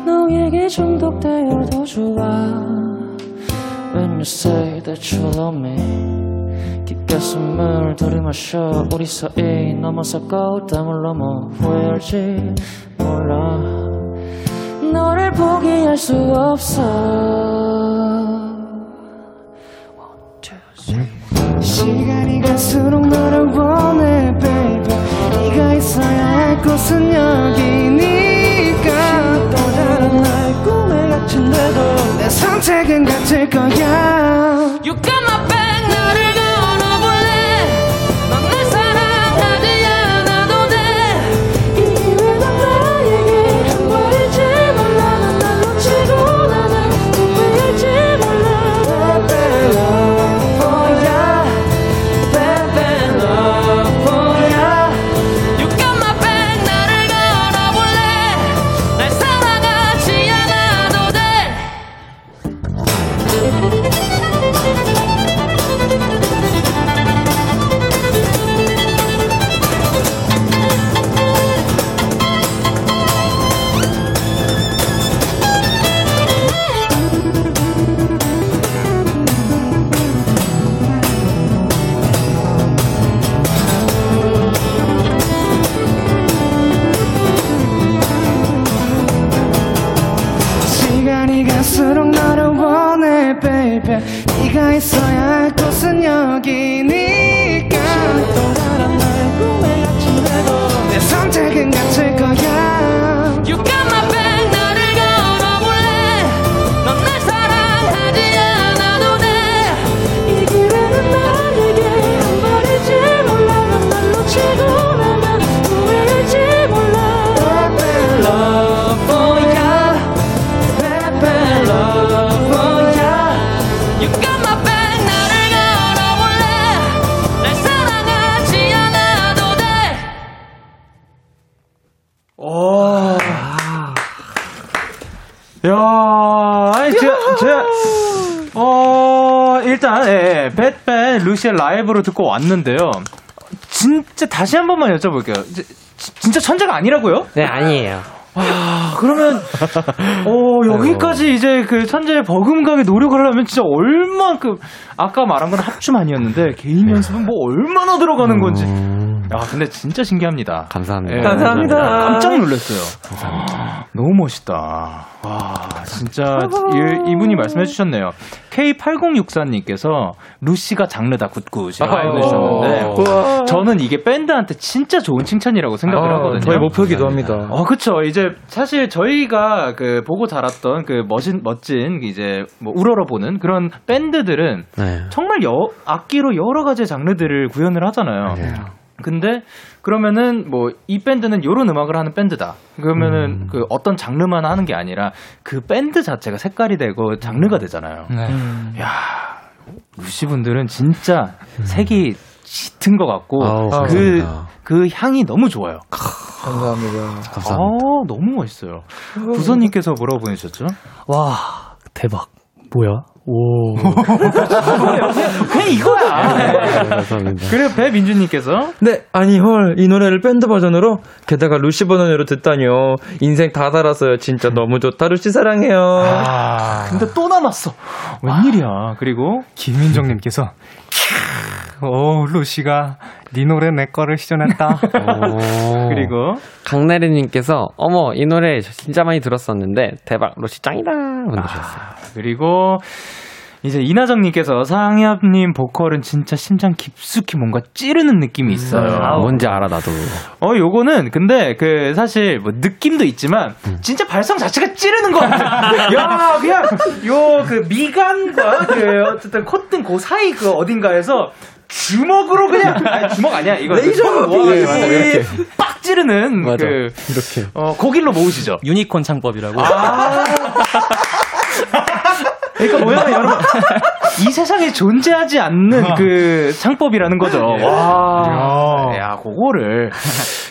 너에게 중독되어도 좋아. When you say that you love me 깊게 숨을 들이마셔. 우리 사이 넘어서고 땀을 넘어 후회할지 몰라. 너를 포기할 수 없어 갈수록 너를 원해 baby. 네가 있어야 할 곳은 여기니까. 또 다른 나의 꿈에 갇힌데도 내 선택은 같을 거야 라이브로 듣고 왔는데요. 진짜 다시 한 번만 여쭤볼게요. 진짜 천재가 아니라고요? 네, 아니에요. 와, 그러면, 어, 여기까지 이제 그 천재의 버금가게 노력을 하려면 진짜 얼만큼, 아까 말한 건 합주만이었는데, 개인 연습은 뭐 얼마나 들어가는 건지. 야, 근데 진짜 신기합니다. 감사합니다. 예, 감사합니다. 깜짝 놀랐어요. 감사합니다. 너무 멋있다. 와, 진짜 이, 이분이 말씀해 주셨네요. K8064님께서 루시가 장르다 굿굿이라고. 보내주셨는데 우와. 저는 이게 밴드한테 진짜 좋은 칭찬이라고 생각을 아, 하거든요. 저희 목표기도 합니다. 어, 그쵸. 이제, 사실 저희가 그, 보고 자랐던 그 멋진, 멋진, 이제, 뭐, 우러러 보는 그런 밴드들은 네. 정말 여, 악기로 여러 가지 장르들을 구현을 하잖아요. 근데, 그러면은, 뭐, 이 밴드는 요런 음악을 하는 밴드다. 그러면은, 그 어떤 장르만 하는 게 아니라, 그 밴드 자체가 색깔이 되고 장르가 되잖아요. 네. 야 루시 분들은 진짜 색이 짙은 것 같고, 아우, 그, 감사합니다. 그 향이 너무 좋아요. 감사합니다. 감사합니다. 아, 너무 멋있어요. 부선님께서 뭐라고 보내셨죠? 와, 대박. 뭐야? 오. 그냥 이거야. 감사합니다. 그리고 배민주님께서 네, 아니 헐, 이 노래를 밴드 버전으로 게다가 루시 버전으로 듣다니요. 인생 다 살았어요. 진짜 너무 좋다. 루시 사랑해요. 아, 근데 또 남았어. 웬일이야. 그리고 김민정님께서 오 루시가 네 노래 내 거를 시전했다. 오. 그리고 강나래 님께서 어머 이 노래 저 진짜 많이 들었었는데 대박 로시 짱이다 보내주셨어요. 그리고 이제 이나정 님께서 상엽 님 보컬은 진짜 심장 깊숙이 뭔가 찌르는 느낌이 있어요. 아, 뭔지 알아 나도. 어, 요거는 근데 그 사실 뭐 느낌도 있지만 진짜 발성 자체가 찌르는 것 같아. 야, 그냥 요 그 미간과 그 어쨌든 콧등 그 사이 그 어딘가에서 주먹으로 그냥 아니, 주먹 아니야 이거 레이저 네, 맞아, 이렇게. 빡 찌르는 맞아. 그 이렇게. 어, 거길로 모으시죠. 유니콘 창법이라고. 그러니까 뭐냐면 여러분 이 세상에 존재하지 않는 그 창법이라는 거죠. 와, 야, 그거를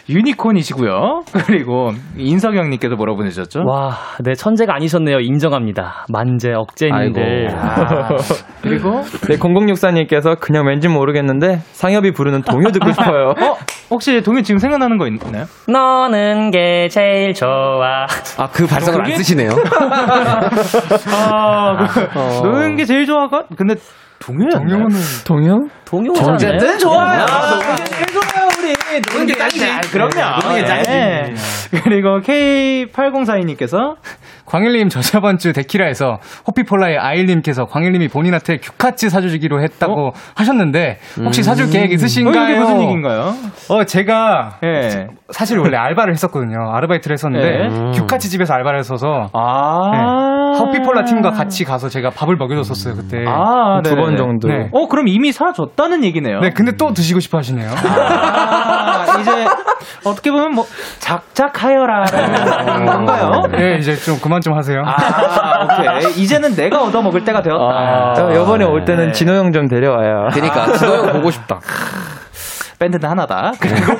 유니콘이시고요. 그리고 인석영님께서 뭐라고 보내주셨죠? 와, 네 천재가 아니셨네요. 인정합니다. 만재 억제님들. 아, 그리고 네, 0064님께서 그냥 왠지 모르겠는데 상엽이 부르는 동요 듣고 싶어요. 어 혹시 동현 지금 생각나는 거 있나요? 너는 게 제일 좋아. 아 그 발성을 안? 쓰시네요. 아, 그, 어. 노는 게 제일 좋아가? 근데 동현 동요는 동요? 동요잖아요. 어쨌든 좋아요. 노는 게 제일 좋아요 우리. 노는 게 짱이지. 그럼요. 노는 게 짱이지. 네. 그리고 K8042님께서 광일님 저 저번 주 데키라에서 호피폴라의 아일님께서 광일님이 본인한테 규카치 사주기로 했다고 하셨는데 혹시 사줄 계획 어, 있으신가요? 이게 무슨 얘기인가요? 어 제가 예. 사실 원래 알바를 했었거든요. 아르바이트를 했었는데 네. 규카치 집에서 알바를 했어서 아. 호피폴라 팀과 같이 가서 제가 밥을 먹여줬었어요 그때. 아, 두번 네네네. 정도. 네. 어, 그럼 이미 사줬다는 얘기네요. 네, 근데 또 드시고 싶어 하시네요. 아, 이제 어떻게 보면 뭐 작작하여라라는 건가요? 네, 이제 좀 그만 좀 하세요. 아, 오케이. 이제는 내가 얻어 먹을 때가 되었다. 아, 이번에 올 때는 네. 진호 형 좀 데려와요. 그러니까 진호 형 보고 싶다. 밴드는 하나다. 그리고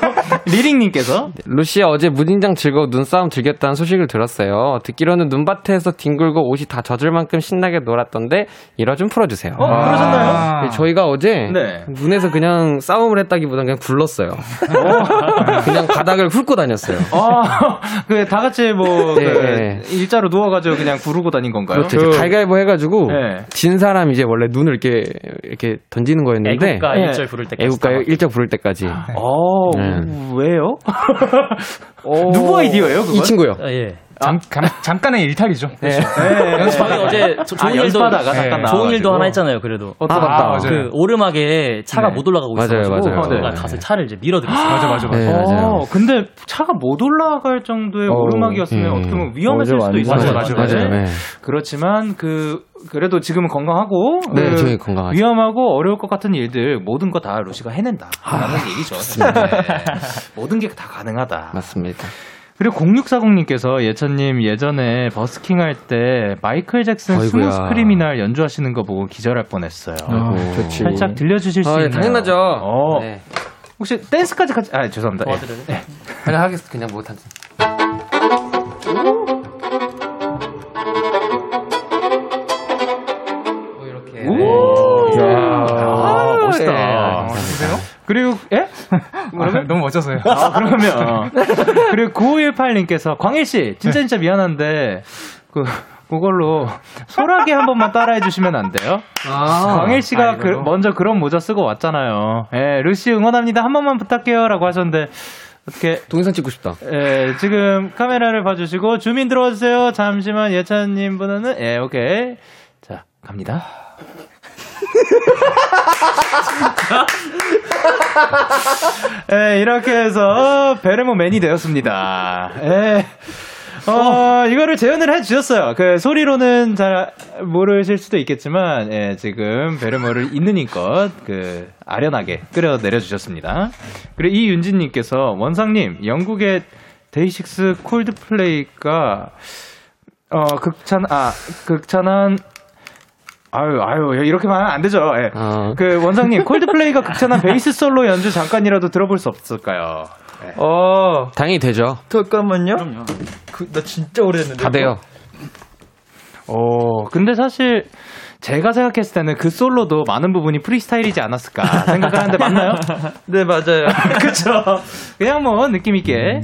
리링님께서 루시 어제 무진장 즐거워 눈싸움 즐겼다는 소식을 들었어요. 듣기로는 눈밭에서 뒹굴고 옷이 다 젖을 만큼 신나게 놀았던데 일화 좀 풀어주세요. 어 그러셨나요? 네, 저희가 어제 네. 눈에서 그냥 싸움을 했다기보단 그냥 굴렀어요. 그냥 바닥을 훑고 다녔어요. 아, 그다 같이 뭐 네, 그 네. 일자로 누워가지고 그냥 구르고 다닌 건가요? 그렇죠. 이제 갈갈보 해가지고 네. 진 사람 이제 원래 눈을 이렇게 이렇게 던지는 거였는데 애국가 네. 일절 부를 때까지. 애국가 일적 부를 때까지. 어, 네. 왜요? 누구 아이디어예요, 그거? 이 친구요. 아, 예. 잠, 감- 잠깐의 일탈이죠. 네. 저희 어제 조- 좋은 아, 일도 연습하다가 네. 잠깐 좋은 일도 나와가지고. 하나 했잖아요. 그래도 어, 아, 맞다. 맞아요. 그 오르막에 차가 네. 못 올라가고 맞아요, 있어가지고 맞아요. 제가 네. 가서 차를 이제 밀어드렸어요. 맞아, 맞아, 맞아. 네, 맞아요. 어, 근데 차가 못 올라갈 정도의 어, 오르막이었으면 음. 어떻게 보면 위험했을 맞아, 수도 있어요. 맞아, 맞아, 맞아. 맞아요. 네. 그렇지만 그 그래도 지금은 건강하고 네, 그 저희 건강하죠. 위험하고 어려울 것 같은 일들 모든 거 다 루시가 해낸다라는 얘기죠. 네. 모든 게 다 가능하다. 맞습니다. 그리고 0640님께서 예찬님 예전에 버스킹 할 때 마이클 잭슨. Smooth Criminal 연주하시는 거 보고 기절할 뻔했어요. 아이고. 좋지. 살짝 들려주실 수 아, 예, 있나요? 당연하죠. 어, 네. 혹시 댄스까지 같이 아 죄송합니다. 예. 도와드려요? 그냥 하겠습니다. 그냥 못하지. 그리고 예? 아, 너무 멋져서요. 아, 그러면. 그리고 9518님께서, 광일 씨, 진짜 진짜 미안한데, 그, 그걸로 소라게 한 번만 따라해 주시면 안 돼요? 광일 씨가 그, 먼저 그런 모자 쓰고 왔잖아요. 예, 루시 응원합니다. 한 번만 부탁해요. 라고 하셨는데, 어떻게, 동영상 찍고 싶다. 예, 지금 카메라를 봐주시고, 주민 들어와주세요. 잠시만, 예찬님 분은, 예, 오케이. 자, 갑니다. 예, 이렇게 해서 베르모 맨이 되었습니다. 예. 어, 이거를 재현을 해주셨어요. 그 소리로는 잘 모르실 수도 있겠지만, 예, 지금 베르모를 있는 힘껏 그 아련하게 끌어 내려주셨습니다. 그리고 이윤진님께서 원상님 영국의 데이식스 콜드플레이가 어 극찬 아 극찬한 아유 아유 이렇게 말하면 안 되죠. 예. 어. 그 원상님 콜드플레이가 극찬한 베이스 솔로 연주 잠깐이라도 들어볼 수 없을까요? 어, 당연히 되죠. 잠깐만요. 그, 나 진짜 오래됐는데. 다 돼요. 어 근데 사실 제가 생각했을 때는 그 솔로도 많은 부분이 프리스타일이지 않았을까 생각을 하는데 맞나요? 네, 맞아요. 그쵸. 그냥 뭐 느낌 있게.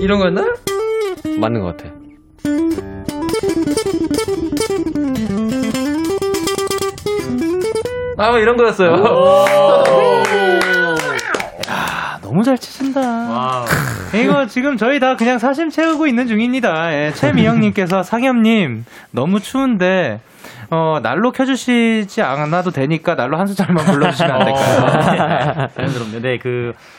이런 거였나? 맞는 것 같아. 아, 뭐 이런 거였어요. 아, 너무 잘 치신다. 이거 지금 저희 다 그냥 사심 채우고 있는 중입니다. 예, 최미영님께서 상엽님 너무 추운데 어, 날로 켜주시지 않아도 되니까 날로 한 소절만 불러주시면 안 될까요? 자연스럽네요. 네, 그 어,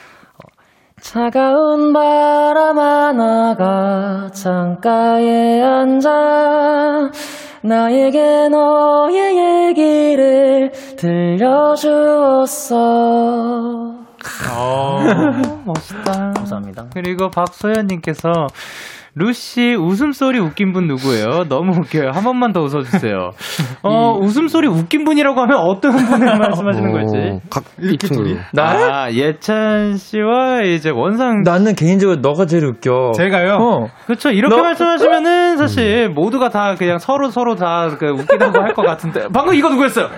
차가운 바람 하나가 창가에 앉아 나에게 너의 얘기를 들려주었어. 멋있다. 감사합니다. 그리고 박소연님께서 루시 웃음소리 웃긴 분 누구예요? 너무 웃겨요. 한 번만 더 웃어주세요. 어, 웃음소리 웃긴 분이라고 하면 어떤 분을 말씀하시는 걸지? 각, 이 친구. 나? 아, 예찬 씨와 이제 원상. 나는 개인적으로 너가 제일 웃겨. 제가요? 어. 그렇죠. 이렇게 너- 말씀하시면은 사실 모두가 다 그냥 서로 서로 다 그 웃기다고 할 것 같은데. 방금 이거 누구였어요?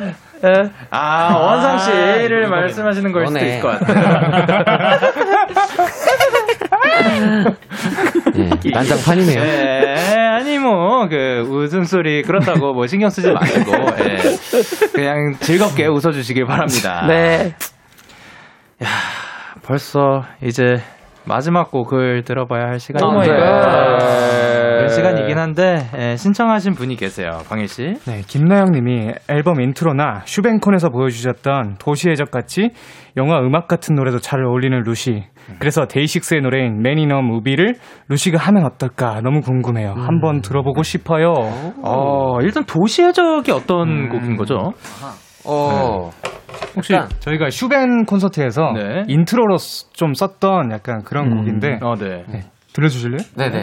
예. 아, 원상 씨를 말씀하시는 걸 수도. 있을 것 같아요. 예, 난장판이네요. 네, 아니 뭐 그 웃음소리 그렇다고 뭐 신경 쓰지 마시고 예, 그냥 즐겁게 웃어주시길 바랍니다. 네. 벌써 이제 마지막 곡을 들어봐야 할 oh 시간인데 my god. 그런 시간이긴 한데 예, 신청하신 분이 계세요, 광일 씨. 네, 김나영님이 앨범 intro나 슈밴콘에서 보여주셨던 도시의 적 같이 영화 음악 같은 노래도 잘 어울리는 루시. 그래서 데이식스의 노래인 Man in a Movie를 루시가 하면 어떨까 너무 궁금해요. 한번 들어보고 싶어요. 어, 일단 도시의 적이 어떤 곡인 거죠? 어, 혹시 약간- 저희가 슈밴 콘서트에서 네. intro로 쓰- 좀 썼던 약간 그런 곡인데 어, 네. 네, 들려주실래요? 네네.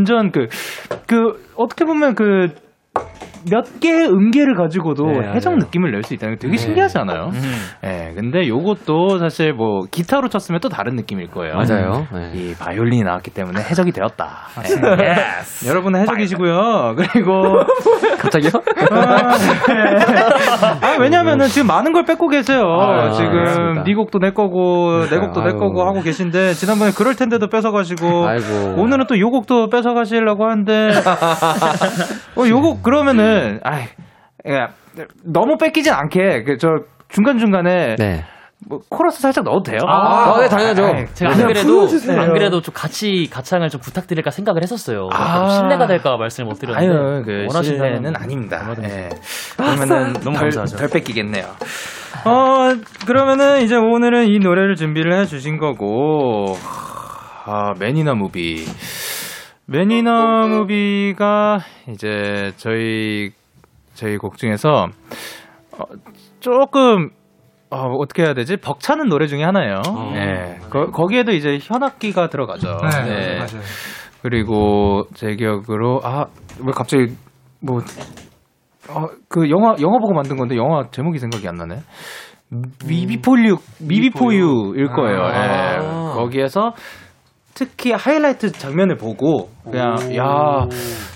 완전 그, 그, 어떻게 보면 그, 몇 개의 음계를 가지고도 네, 해적. 느낌을 낼 수 있다는 게 되게 네. 신기하지 않아요? 예, 근데 요것도 사실 뭐 기타로 쳤으면 또 다른 느낌일 거예요. 맞아요. 네. 이 바이올린이 나왔기 때문에 해적이 되었다. 예. 여러분은 해적이시고요. 그리고 갑자기요? 아, 네. 아, 왜냐면은 지금 많은 걸 뺏고 계세요. 아, 지금. 네 곡도 내 거고 내 곡도 내. 거고 하고 계신데 지난번에 그럴 텐데도 뺏어가시고 아이고. 오늘은 또 요 곡도 뺏어가시려고 하는데 어, 요곡 그러면은 아이 야, 너무 뺏기진 않게 그 저 중간 중간에 네. 뭐 코러스 살짝 넣어도 돼요? 아, 네, 당연하죠. 아이, 제가 안 그래도 안 그래도 좀 같이 가창을 좀 부탁드릴까 생각을 했었어요. 아. 신뢰가 될까 말씀을 못 드렸는데 아유, 그 실내는 아닙니다. 예. 그러면은 너무 덜, 감사하죠. 덜 뺏기겠네요. 어, 그러면은 이제 오늘은 이 노래를 준비를 해 주신 거고, 아, 매니너 무비. 매니너 무비가 이제 저희, 저희 곡 중에서, 어, 조금, 어, 어떻게 해야 되지? 벅차는 노래 중에 하나예요. 예. 거, 거기에도 이제 현악기가 들어가죠. 네. 맞아요. 그리고 제 기억으로 아 왜 갑자기 뭐 아, 그 영화 영화 보고 만든 건데 영화 제목이 생각이 안 나네. 미비폴유 미비포유일 거예요. 아. 예. 거기에서 특히 하이라이트 장면을 보고 그냥 야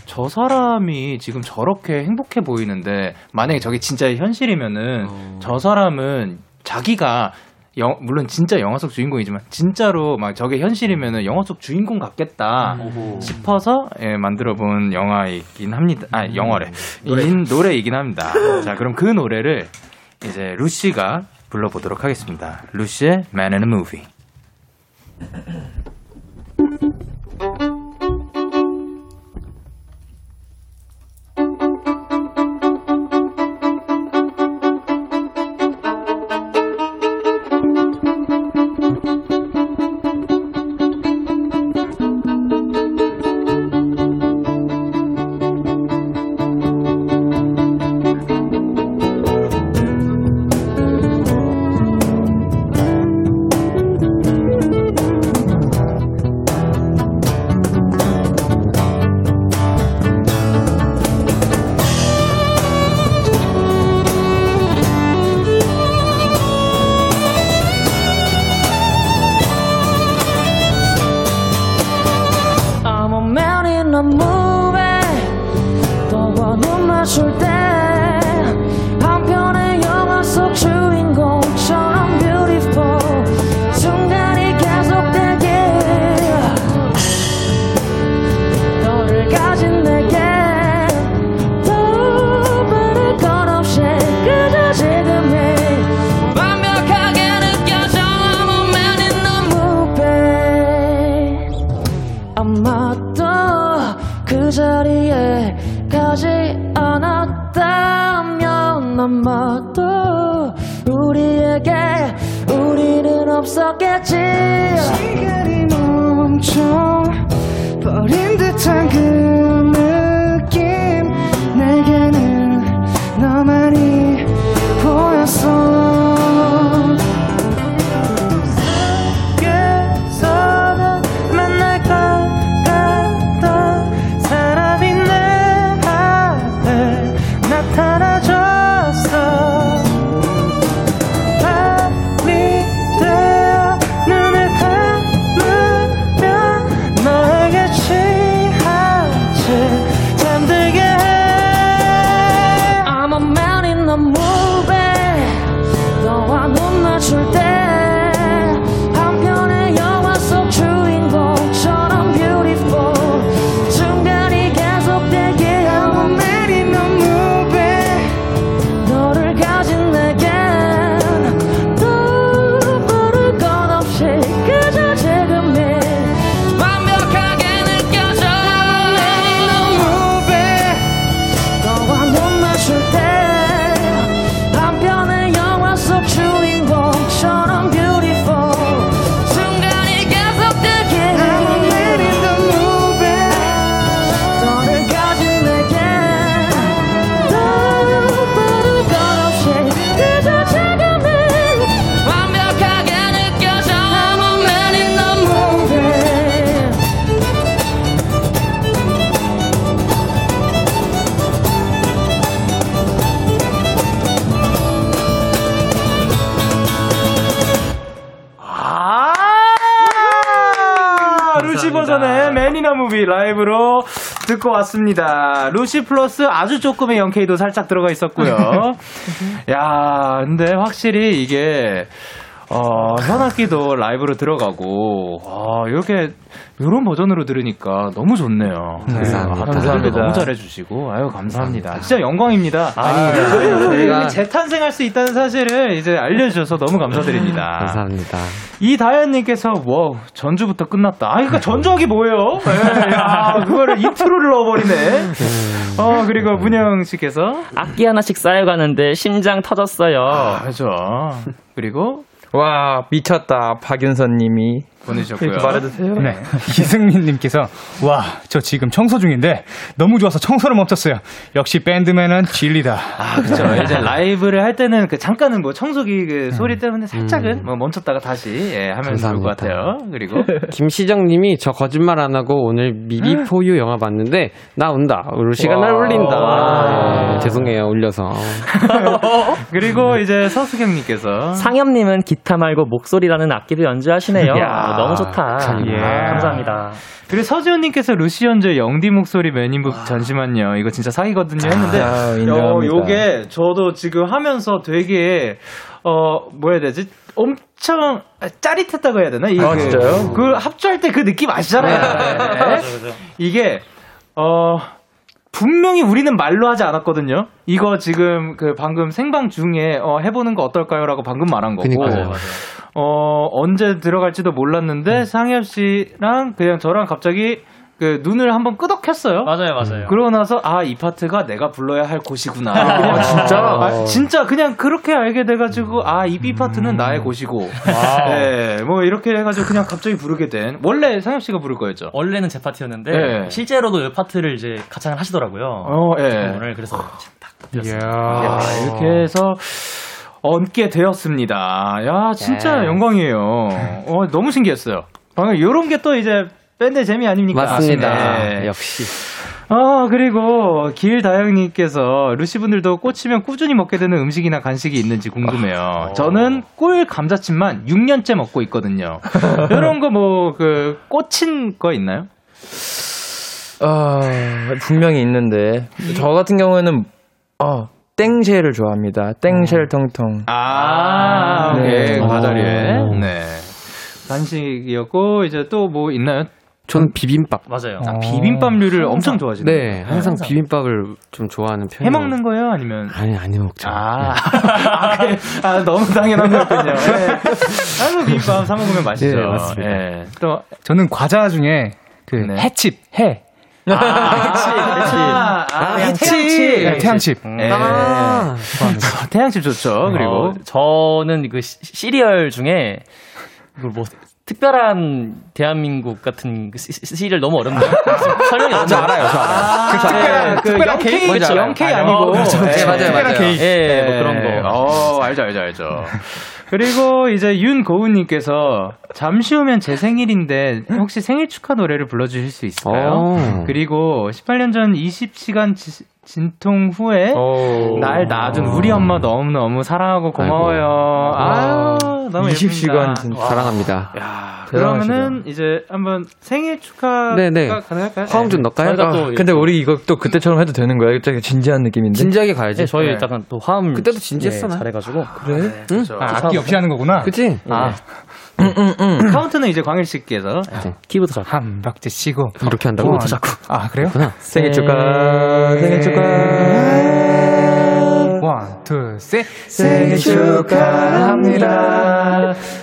저 사람이 지금 저렇게 행복해 보이는데 만약에 저게 진짜 현실이면은 저 사람은 자기가 영- 물론 진짜 영화 속 주인공이지만 진짜로 막 저게 현실이면은 영화 속 주인공 같겠다 싶어서 예, 만들어 본 영화이긴 합니다. 아 영화래 인 노래이긴 합니다. 자 그럼 그 노래를 이제 루시가 불러보도록 하겠습니다. 루시의 Man in a Movie. 맞출 버린 듯 듣고 왔습니다. 루시 플러스 아주 조금의 영케이도 살짝 들어가 있었고요. 야, 근데 확실히 이게 어, 현악기도 라이브로 들어가고 아, 이렇게 이런 버전으로 들으니까 너무 좋네요. 감사합니다. 감사합니다. 너무 잘해주시고 아유 감사합니다. 진짜 영광입니다. 아니, 저희는 저희가- 재탄생할 수 있다는 사실을 이제 알려주셔서 너무 감사드립니다. 감사합니다. 이다현님께서 와 전주부터 끝났다. 아, 그러니까 전주하기 뭐예요? 예, 야, 그거를 intro를 넣어버리네. 어 그리고 문영 씨께서 악기 하나씩 쌓여가는데 심장 터졌어요. 아, 그죠. 그리고 와 미쳤다 박윤선 님이 보내주셨고요. 말해주세요. 네. 이승민님께서 와, 저 지금 청소 중인데 너무 좋아서 청소를 멈췄어요. 역시 밴드맨은 진리다. 아, 그죠. 이제 라이브를 할 때는 그 잠깐은 뭐 청소기 그 소리 때문에 살짝은 뭐 멈췄다가 다시 예, 하면 좋을 것. 같아요. 그리고 김시정 님이 저 거짓말 안 하고 오늘 미비포유 영화 봤는데 나 온다. 루시가 날 와. 울린다. 와. 네, 죄송해요. 울려서. 그리고 이제 서수경님께서 상엽님은 기타 말고 목소리라는 악기도 연주하시네요. 야. 너무 좋다. 예. 감사합니다. 그리고 서지훈님께서 루시 연주의 영디 목소리 매니북 잠시만요. 이거 진짜 사기거든요 했는데 아, 어, 인정합니다. 요게 저도 지금 하면서 되게 어 뭐라 해야 되지? 엄청 짜릿했다고 해야 되나? 이 아, 그, 진짜요? 그 합주할 때 그 느낌 아시잖아요. 네. 이게 어 분명히 우리는 말로 하지 않았거든요. 이거 지금 그 방금 생방 중에 어, 해보는 거 어떨까요?라고 방금 말한 거고. 그니까요. 어 언제 들어갈지도 몰랐는데 상엽 씨랑 그냥 저랑 갑자기 그 눈을 한번 끄덕했어요. 맞아요, 맞아요. 그러고 나서 아 이 파트가 내가 불러야 할 곳이구나. 아, 그냥 진짜? 아, 진짜 그냥 그렇게 알게 돼가지고 아 이 B 파트는 나의 곳이고. 네, 뭐 이렇게 해가지고 그냥 갑자기 부르게 된. 원래 상엽 씨가 부를 거였죠. 원래는 제 파트였는데 네. 실제로도 이 파트를 이제 가창을 하시더라고요. 어, 예. 오늘 그래서 딱 야, 이렇게 해서 얹게 되었습니다. 야, 진짜 네. 영광이에요. 어, 너무 신기했어요. 방금 요런 게 또 이제 밴드 재미 아닙니까? 맞습니다. 네. 역시. 아, 그리고 길다영님께서 루시분들도 꽂히면 꾸준히 먹게 되는 음식이나 간식이 있는지 궁금해요. 저는 꿀 감자칩만 6년째 먹고 있거든요. 이런 거 뭐, 그, 꽂힌 거 있나요? 아, 분명히 있는데 저 같은 경우에는 어, 땡쉘을 좋아합니다. 땡쉘 통통. 아, 네. 네. 과자리에. 오. 네. 간식이었고, 이제 또 뭐 있나요? 저는 비빔밥. 맞아요. 아, 비빔밥류를 엄청 좋아하시네요. 네, 항상 비빔밥을 좀 좋아하는 편이에요. 해 먹는 거예요? 아니면? 아니, 아니 먹죠. 아, 아, 그래. 아, 너무 당연한 거였군요. 네. 아이고, 비빔밥 사 먹으면 맛있죠. 네, 맞습니다. 네. 또, 저는 과자 중에 그 네. 해칩, 해. 아, 해치, 해치. 아, 해치. 네, 태양칩. 네. 아, 태양칩 좋죠. 그리고. 어, 저는 그 시- 시리얼 중에 그뭐 특별한 대한민국 같은 그 시- 시- 시리얼 너무 어렵네요. 설명이 어렵네요. 알아요, 저 알아요. 그 특별한, 그 특별한 영케이, 케이크? 그렇죠. 뭔지 영케이 알아요. 아니고. 어, 그렇죠. 네, 맞아요, 특별한 맞아요. 케이. 예, 뭐 그런 거. 어, 알죠, 알죠, 알죠. 그리고 이제 윤고은님께서 잠시 후면 제 생일인데 혹시 생일 축하 노래를 불러주실 수 있을까요? 오. 그리고 18년 전 20시간 지- 진통 후에 오. 날 낳아준 우리 엄마 너무너무 사랑하고 고마워요. 아유, 너무 20시간 예쁩니다. 진짜. 사랑합니다. 야. 그러면은 이제 한번 생일 축하가 네네. 가능할까요? 화음 좀 넣을까요? 아, 또 근데 우리 이거 또 그때처럼 해도 되는 거야? 되게 진지한 느낌인데. 진지하게 가야지. 네, 저희 네. 약간 또 화음 그때도 진지했어, 예, 나. 잘해가지고 그래? 응? 그렇죠. 아, 악기 없이 하는 거구나. 그치? 아, 응. 카운트는 이제 광일 씨께서 키보드 잡고 한 박자 치고. 이렇게 한다고? one. 아, 그래요? 생일 축하, 생일 축하. one, two, 셋. 생일 축하합니다.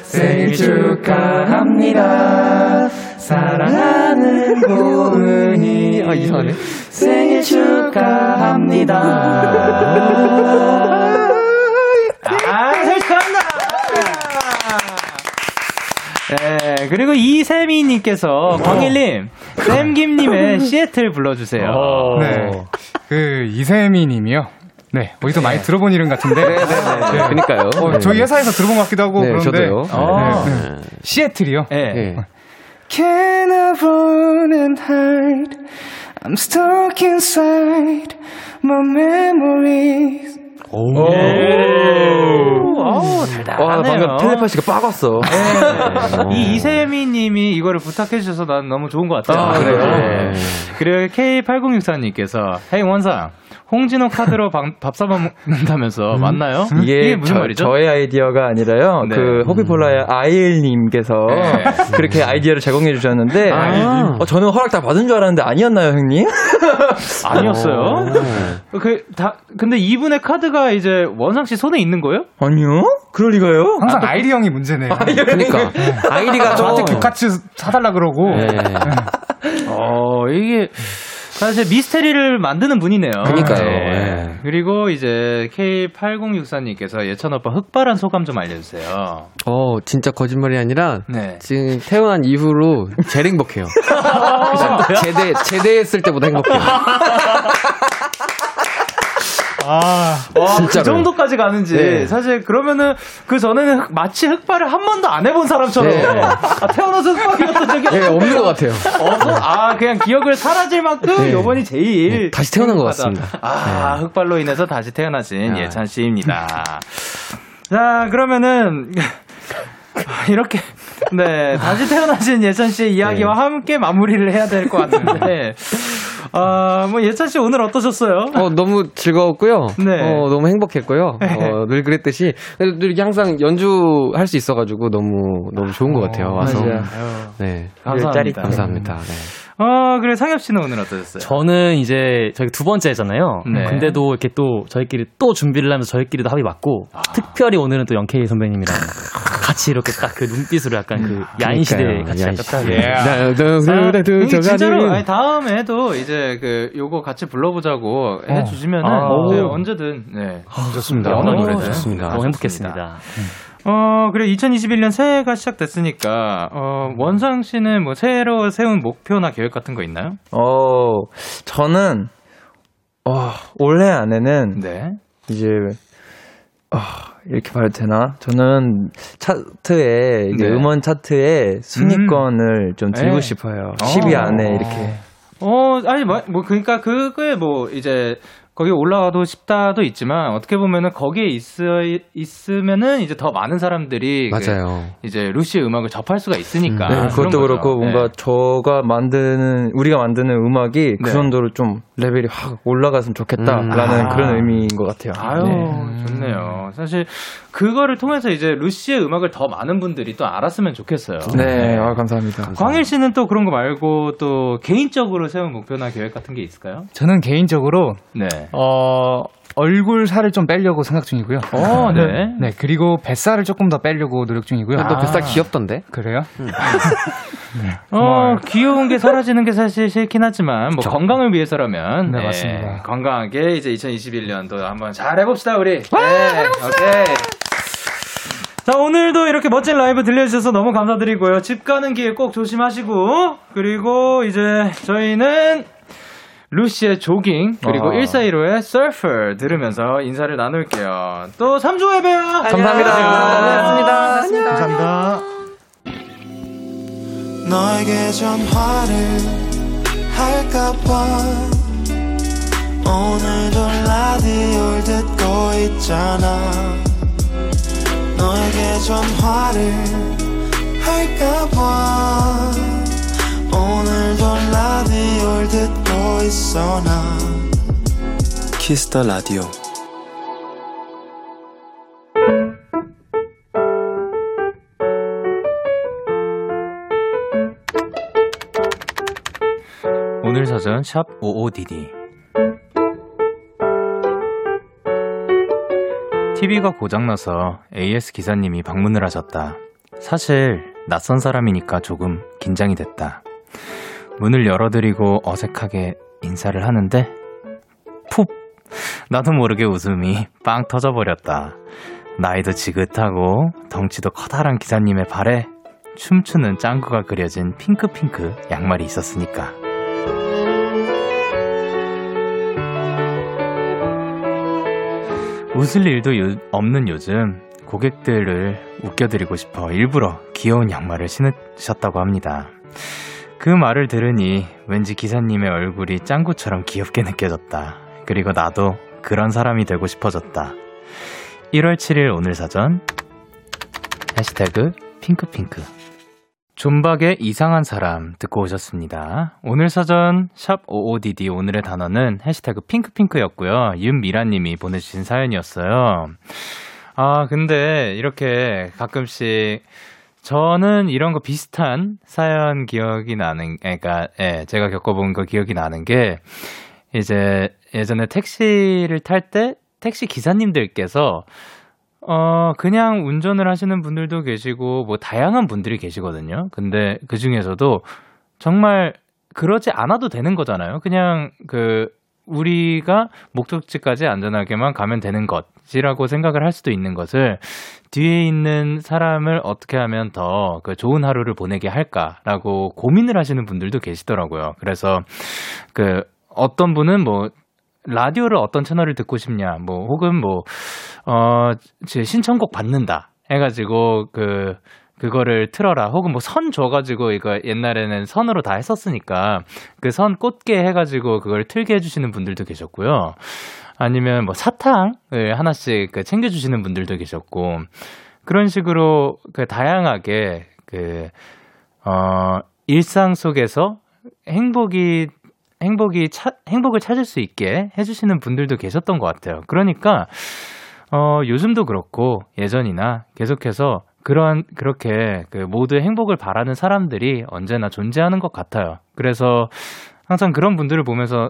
생일 축하합니다. 사랑하는 고은이. 아, 이상하네. 생일 축하합니다. 아, 생일 축하합니다! 네, 그리고 이세미님께서 광일님, 쌤김님의 시애틀 불러주세요. 네. 그, 이세미 님이요. 네, 어디서 많이 들어본 이름 같은데. 네, 그니까요. 어, 저희 회사에서 들어본 것 같기도 하고. 네, 그런데. 저도요. 어. 네, 네. 시애틀이요. 네. 예. Can I run and hide? I'm stuck inside my memories. 와, 달달하네요. 방금 텔레파시가 빠갔어. 이 이세미 님이 이거를 부탁해 주셔서 난 너무 좋은 것 같아요. 아, 그래요? 네. 그리고 K8064님께서 헤이 원상 홍진호 카드로 밥, 밥 사먹 는다면서 맞나요? 이게 무슨 저, 말이죠? 저의 아이디어가 아니라요. 네. 그 호피폴라의 아이엘님께서 네. 그렇게 아이디어를 제공해 주셨는데 아. 어, 저는 허락 다 받은 줄 알았는데 아니었나요, 형님? 아니었어요. 그, 다, 근데 이분의 카드가 이제 원상 씨 손에 있는 거예요? 아니요. 그럴 리가요? 항상 아 이리 형이 문제네요. 그니까. 아이디가 저한테 좀. 교카츠 사달라 그러고. 네. 어, 이게 사실 미스테리를 만드는 분이네요. 그니까요. 네. 예. 그리고 이제 K8064님께서 예찬 오빠 흑발한 소감 좀 알려주세요. 어, 진짜 거짓말이 아니라 네. 지금 태어난 이후로 제일 행복해요. 제대, 제대했을 때보다 행복해요. 아, 와, 그 진짜로요. 정도까지 가는지. 네. 사실 그러면은 그 전에는 흑- 마치 흑발을 한 번도 안 해본 사람처럼. 네. 아, 태어나서 흑발이었던 적이 예, 없는 것 같아요. 없어? 아, 그냥 기억을 사라질 만큼 네. 요번이 제일. 네, 다시 태어난 것. 같습니다. 아, 흑발로 인해서 다시 태어나신 아. 예찬 씨입니다. 자, 그러면은. 이렇게 네 다시 태어나신 예찬 씨의 이야기와 함께 마무리를 해야 될 것 같은데 아 뭐 예찬 씨 오늘 어떠셨어요? 어, 너무 즐거웠고요. 네. 어, 너무 행복했고요. 어, 늘 그랬듯이. 늘 이렇게 항상 연주할 수 있어가지고 너무, 너무 좋은 것 같아요. 와서. 맞아요. 네. 감사합니다. 감사합니다. 네. 어 그래 상엽 씨는 오늘 어떠셨어요? 저는 이제 저희 두 번째잖아요. 네. 근데도 이렇게 또 저희끼리 또 준비를 하면서 저희끼리도 합의 맞고 특별히 오늘은 또 영케이 선배님이랑 같이 이렇게 딱 그 눈빛으로 약간 그 야인 시대. 같이 약간. 딱 예. 아, 그래도 이게 저가 진짜로 늘- 아니, 다음에도 이제 그 요거 같이 불러보자고 해주시면은 아. 네, 언제든 네. 좋습니다. 어느 어, 노래든 좋습니다. 너무 행복했습니다. 어 그래 2021년 새해가 시작됐으니까 어 원상 씨는 뭐 새로 세운 목표나 계획 같은 거 있나요? 어, 저는 어, 올해 안에는 네. 이제 어, 이렇게 봐도 되나? 저는 차트에 이제 네. 음원 차트에 순위권을 좀 들고 네. 싶어요. 어. 10위 안에 이렇게. 어 아니 뭐, 뭐 그러니까 그거에 뭐 이제 거기 올라가도 싶다도 있지만 어떻게 보면은 거기에 있어 있으면은 이제 더 많은 사람들이 그 맞아요. 이제 루시의 음악을 접할 수가 있으니까 네, 그런 그것도 거죠. 그렇고 뭔가 네. 저가 만드는 우리가 만드는 음악이 그 네. 정도로 좀 레벨이 확 올라갔으면 좋겠다라는 음. 아. 그런 의미인 것 같아요. 아유 네. 좋네요. 사실 그거를 통해서 이제 루시의 음악을 더 많은 분들이 또 알았으면 좋겠어요. 네, 아, 감사합니다. 광일 씨는 또 그런 거 말고 또 개인적으로 세운 목표나 계획 같은 게 있을까요? 저는 개인적으로 네. 어 얼굴 살을 좀 빼려고 생각 중이고요. 어, 네. 네, 그리고 뱃살을 조금 더 빼려고 노력 중이고요. 너 뱃살 아, 귀엽던데? 그래요? 어, 귀여운 게 사라지는 게 사실 싫긴 하지만, 뭐, 건강을 위해서라면. 네, 맞습니다. 건강하게 이제 2021년도 한번 잘 해봅시다, 우리. 네, 오케이. 자, 오늘도 이렇게 멋진 라이브 들려주셔서 너무 감사드리고요. 집 가는 길 꼭 조심하시고, 그리고 이제 저희는 루시의 조깅, 그리고 어. 1415의 서퍼 들으면서 인사를 나눌게요. 또 3조에 봬요! 감사합니다. 안녕. 감사합니다. 너에게 전화를 할까 봐 오늘도 라디오를 듣고 있잖아 너에게 전화를 할까 봐 오늘도 라디오를 듣고 있어 나 키스터 라디오 오늘 사전 샵 55DD TV가 고장나서 AS 기사님이 방문을 하셨다. 사실 낯선 사람이니까 조금 긴장이 됐다. 문을 열어드리고 어색하게 인사를 하는데 푹 나도 모르게 웃음이 빵 터져버렸다. 나이도 지긋하고 덩치도 커다란 기사님의 발에 춤추는 짱구가 그려진 핑크핑크 양말이 있었으니까. 웃을 일도 요- 없는 요즘 고객들을 웃겨드리고 싶어 일부러 귀여운 양말을 신으셨다고 합니다. 그 말을 들으니 왠지 기사님의 얼굴이 짱구처럼 귀엽게 느껴졌다. 그리고 나도 그런 사람이 되고 싶어졌다. 1월 7일 오늘 사전 해시태그 핑크핑크 존박의 이상한 사람 듣고 오셨습니다. 오늘 사전 샵 55DD 오늘의 단어는 해시태그 핑크핑크였고요. 윤미라님이 보내주신 사연이었어요. 아 근데 이렇게 가끔씩 저는 이런 거 비슷한 사연 기억이 나는, 그러니까 예, 제가 겪어본 거 기억이 나는 게 이제 예전에 택시를 탈 때 택시 기사님들께서 어, 그냥 운전을 하시는 분들도 계시고, 뭐, 다양한 분들이 계시거든요. 근데 그 중에서도 정말 그러지 않아도 되는 거잖아요. 그냥 그, 우리가 목적지까지 안전하게만 가면 되는 것이라고 생각을 할 수도 있는 것을 뒤에 있는 사람을 어떻게 하면 더 그 좋은 하루를 보내게 할까라고 고민을 하시는 분들도 계시더라고요. 그래서 그 어떤 분은 뭐 라디오를 어떤 채널을 듣고 싶냐, 뭐, 혹은 뭐, 어, 제 신청곡 받는다. 해가지고, 그, 그거를 틀어라. 혹은 뭐 선 줘가지고, 이거 옛날에는 선으로 다 했었으니까, 그 선 꽂게 해가지고, 그걸 틀게 해주시는 분들도 계셨고요. 아니면 뭐 사탕을 하나씩 그 챙겨주시는 분들도 계셨고, 그런 식으로 그 다양하게 그, 어, 일상 속에서 행복이 행복이 차, 행복을 찾을 수 있게 해주시는 분들도 계셨던 것 같아요. 그러니까 어, 요즘도 그렇고 예전이나 계속해서 그런 그렇게 그 모두의 행복을 바라는 사람들이 언제나 존재하는 것 같아요. 그래서 항상 그런 분들을 보면서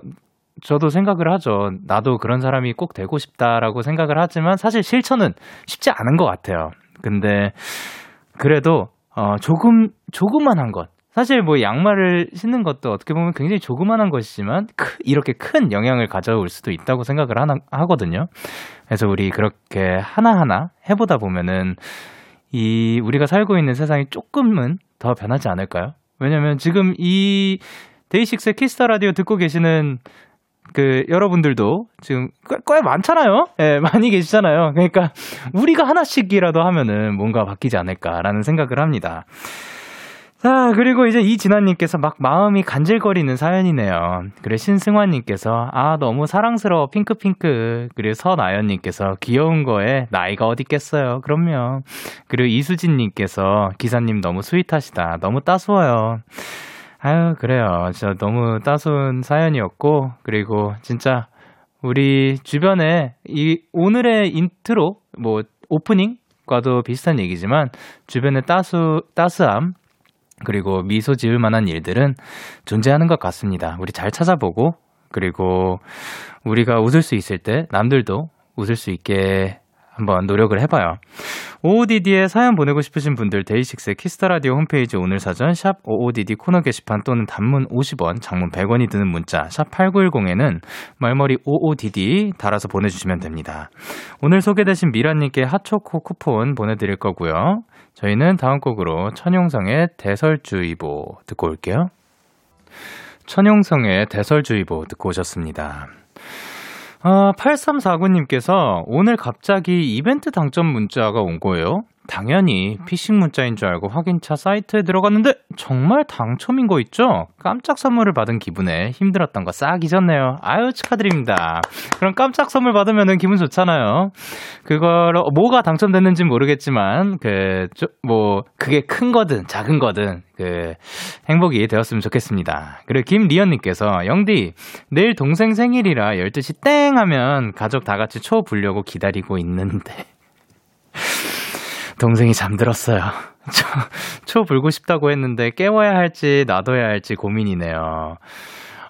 저도 생각을 하죠. 나도 그런 사람이 꼭 되고 싶다라고 생각을 하지만 사실 실천은 쉽지 않은 것 같아요. 근데 그래도 어, 조금 조그만한 것 사실 뭐 양말을 신는 것도 어떻게 보면 굉장히 조그만한 것이지만 크, 이렇게 큰 영향을 가져올 수도 있다고 생각을 하나, 하거든요. 그래서 우리 그렇게 하나하나 해보다 보면은 이 우리가 살고 있는 세상이 조금은 더 변하지 않을까요? 왜냐면 지금 이 데이식스 Kiss the Radio 듣고 계시는 그 여러분들도 지금 꽤, 꽤 많잖아요. 예, 많이 계시잖아요. 그러니까 우리가 하나씩이라도 하면은 뭔가 바뀌지 않을까라는 생각을 합니다. 자, 그리고 이제 이진아님께서 막 마음이 간질거리는 사연이네요. 그래, 신승환님께서, 아, 너무 사랑스러워, 핑크핑크. 그리고 서나연님께서, 귀여운 거에 나이가 어딨겠어요. 그럼요. 그리고 이수진님께서, 기사님 너무 스윗하시다. 너무 따스워요. 아유, 그래요. 진짜 너무 따스운 사연이었고, 그리고 진짜, 우리 주변에 이 오늘의 인트로, 뭐, 오프닝과도 비슷한 얘기지만, 주변에 따스, 따스함, 그리고 미소 지을 만한 일들은 존재하는 것 같습니다. 우리 잘 찾아보고, 그리고 우리가 웃을 수 있을 때 남들도 웃을 수 있게 한번 노력을 해봐요. OODD에 사연 보내고 싶으신 분들 데이식스 Kiss the Radio 홈페이지 오늘 사전 샵 OODD 코너 게시판 또는 단문 50원, 장문 100원이 드는 문자 샵 8910에는 말머리 OODD 달아서 보내주시면 됩니다. 오늘 소개되신 미라님께 핫초코 쿠폰 보내드릴 거고요. 저희는 다음 곡으로 천용성의 대설주의보 듣고 올게요. 천용성의 대설주의보 듣고 오셨습니다. 아, 8349님께서 오늘 갑자기 이벤트 당첨 문자가 온 거예요. 당연히 피싱 문자인 줄 알고 확인차 사이트에 들어갔는데 정말 당첨인 거 있죠? 깜짝 선물을 받은 기분에 힘들었던 거 싹 잊었네요. 아유 축하드립니다. 그럼 깜짝 선물 받으면 기분 좋잖아요. 그걸 뭐가 당첨됐는지 모르겠지만 그 뭐 그게 큰 거든 작은 거든 그 행복이 되었으면 좋겠습니다. 그리고 김리연님께서 영디 내일 동생 생일이라 12시 땡 하면 가족 다 같이 초 불려고 기다리고 있는데 동생이 잠들었어요. 초, 초 불고 싶다고 했는데 깨워야 할지 놔둬야 할지 고민이네요.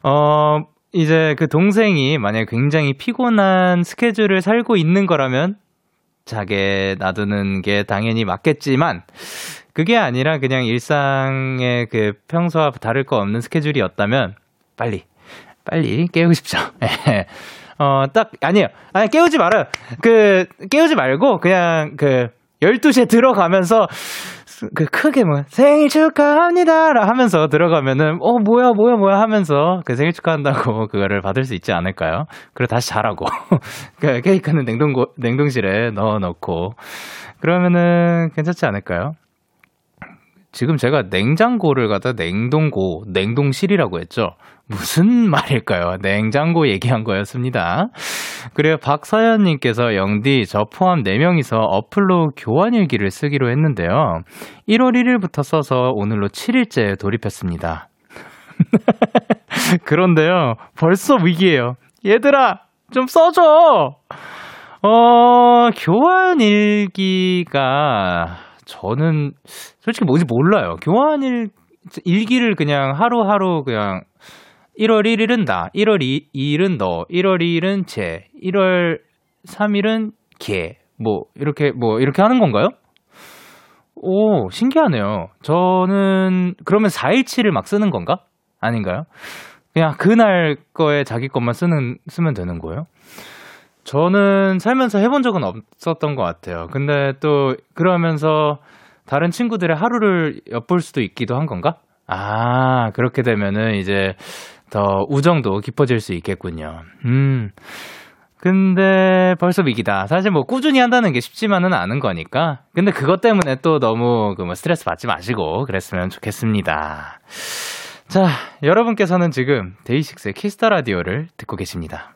어, 이제 그 동생이 만약에 굉장히 피곤한 스케줄을 살고 있는 거라면 자게 놔두는 게 당연히 맞겠지만 그게 아니라 그냥 일상의 그 평소와 다를 거 없는 스케줄이었다면 빨리 빨리 깨우고 싶죠. 어, 딱 아니에요. 아니 깨우지 말아요. 그 깨우지 말고 그냥 그 12시에 들어가면서 그 크게 뭐 생일 축하합니다 라 하면서 들어가면은 어 뭐야 뭐야 뭐야 하면서 그 생일 축하한다고 그거를 받을 수 있지 않을까요? 그리고 다시 자라고 그 케이크는 냉동고 냉동실에 넣어 놓고 그러면은 괜찮지 않을까요? 지금 제가 냉장고를 갖다 냉동고, 냉동실이라고 했죠. 무슨 말일까요? 냉장고 얘기한 거였습니다. 그래요. 박서연님께서 영디, 저 포함 4명이서 어플로 교환일기를 쓰기로 했는데요. 1월 1일부터 써서 오늘로 7일째 돌입했습니다. 그런데요. 벌써 위기예요. 얘들아, 좀 써줘! 어, 교환일기가 저는 솔직히 뭔지 몰라요. 교환일 일기를 그냥 하루하루 그냥 1월 1일은 나, 1월 2, 2일은 너, 1월 2일은 쟤, 1월 3일은 걔, 뭐 이렇게 뭐 이렇게 하는 건가요? 오, 신기하네요. 저는 그러면 4일치를 막 쓰는 건가? 아닌가요? 그냥 그날 거에 자기 것만 쓰는 쓰면 되는 거예요? 저는 살면서 해본 적은 없었던 것 같아요. 근데 또 그러면서 다른 친구들의 하루를 엿볼 수도 있기도 한 건가? 아, 그렇게 되면은 이제 더 우정도 깊어질 수 있겠군요. 음. 근데 벌써 위기다. 사실 뭐 꾸준히 한다는 게 쉽지만은 않은 거니까. 근데 그것 때문에 또 너무 그 뭐 스트레스 받지 마시고 그랬으면 좋겠습니다. 자, 여러분께서는 지금 데이식스의 Kiss the Radio를 듣고 계십니다.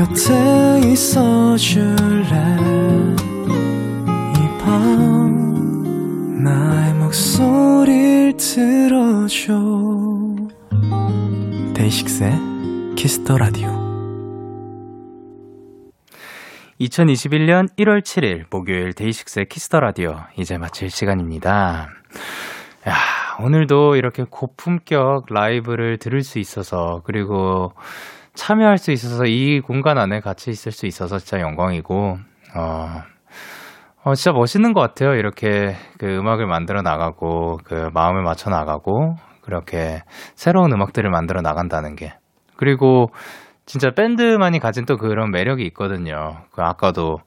곁에 있어 줄래? 이 밤 나의 목소리를 들어줘. 데이식스의 Kiss the Radio 2021년 1월 7일 목요일 데이식스의 Kiss the Radio 이제 마칠 시간입니다. 야, 오늘도 이렇게 고품격 라이브를 들을 수 있어서 그리고 참여할 수 있어서 이 공간 안에 같이 있을 수 있어서 진짜 영광이고 어, 어 진짜 멋있는 것 같아요. 이렇게 그 음악을 만들어 나가고 그 마음을 맞춰 나가고 그렇게 새로운 음악들을 만들어 나간다는 게. 그리고 진짜 밴드만이 가진 또 그런 매력이 있거든요. 그 아까도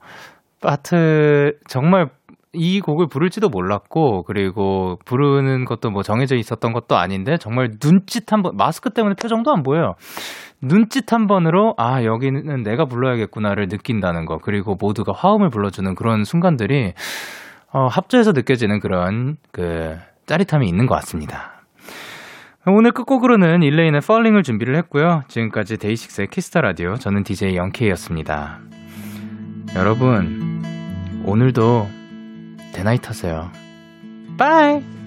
파트 정말 이 곡을 부를지도 몰랐고 그리고 부르는 것도 뭐 정해져 있었던 것도 아닌데 정말 눈짓 한번 마스크 때문에 표정도 안 보여요. 눈짓 한 번으로 아 여기는 내가 불러야겠구나를 느낀다는 거 그리고 모두가 화음을 불러주는 그런 순간들이 어, 합주에서 느껴지는 그런 그 짜릿함이 있는 것 같습니다. 오늘 끝곡으로는 일레인의 Falling을 준비를 했고요. 지금까지 데이식스의 Kiss the Radio 저는 DJ 영케이였습니다. 여러분 오늘도 대나잇 하세요. 빠이.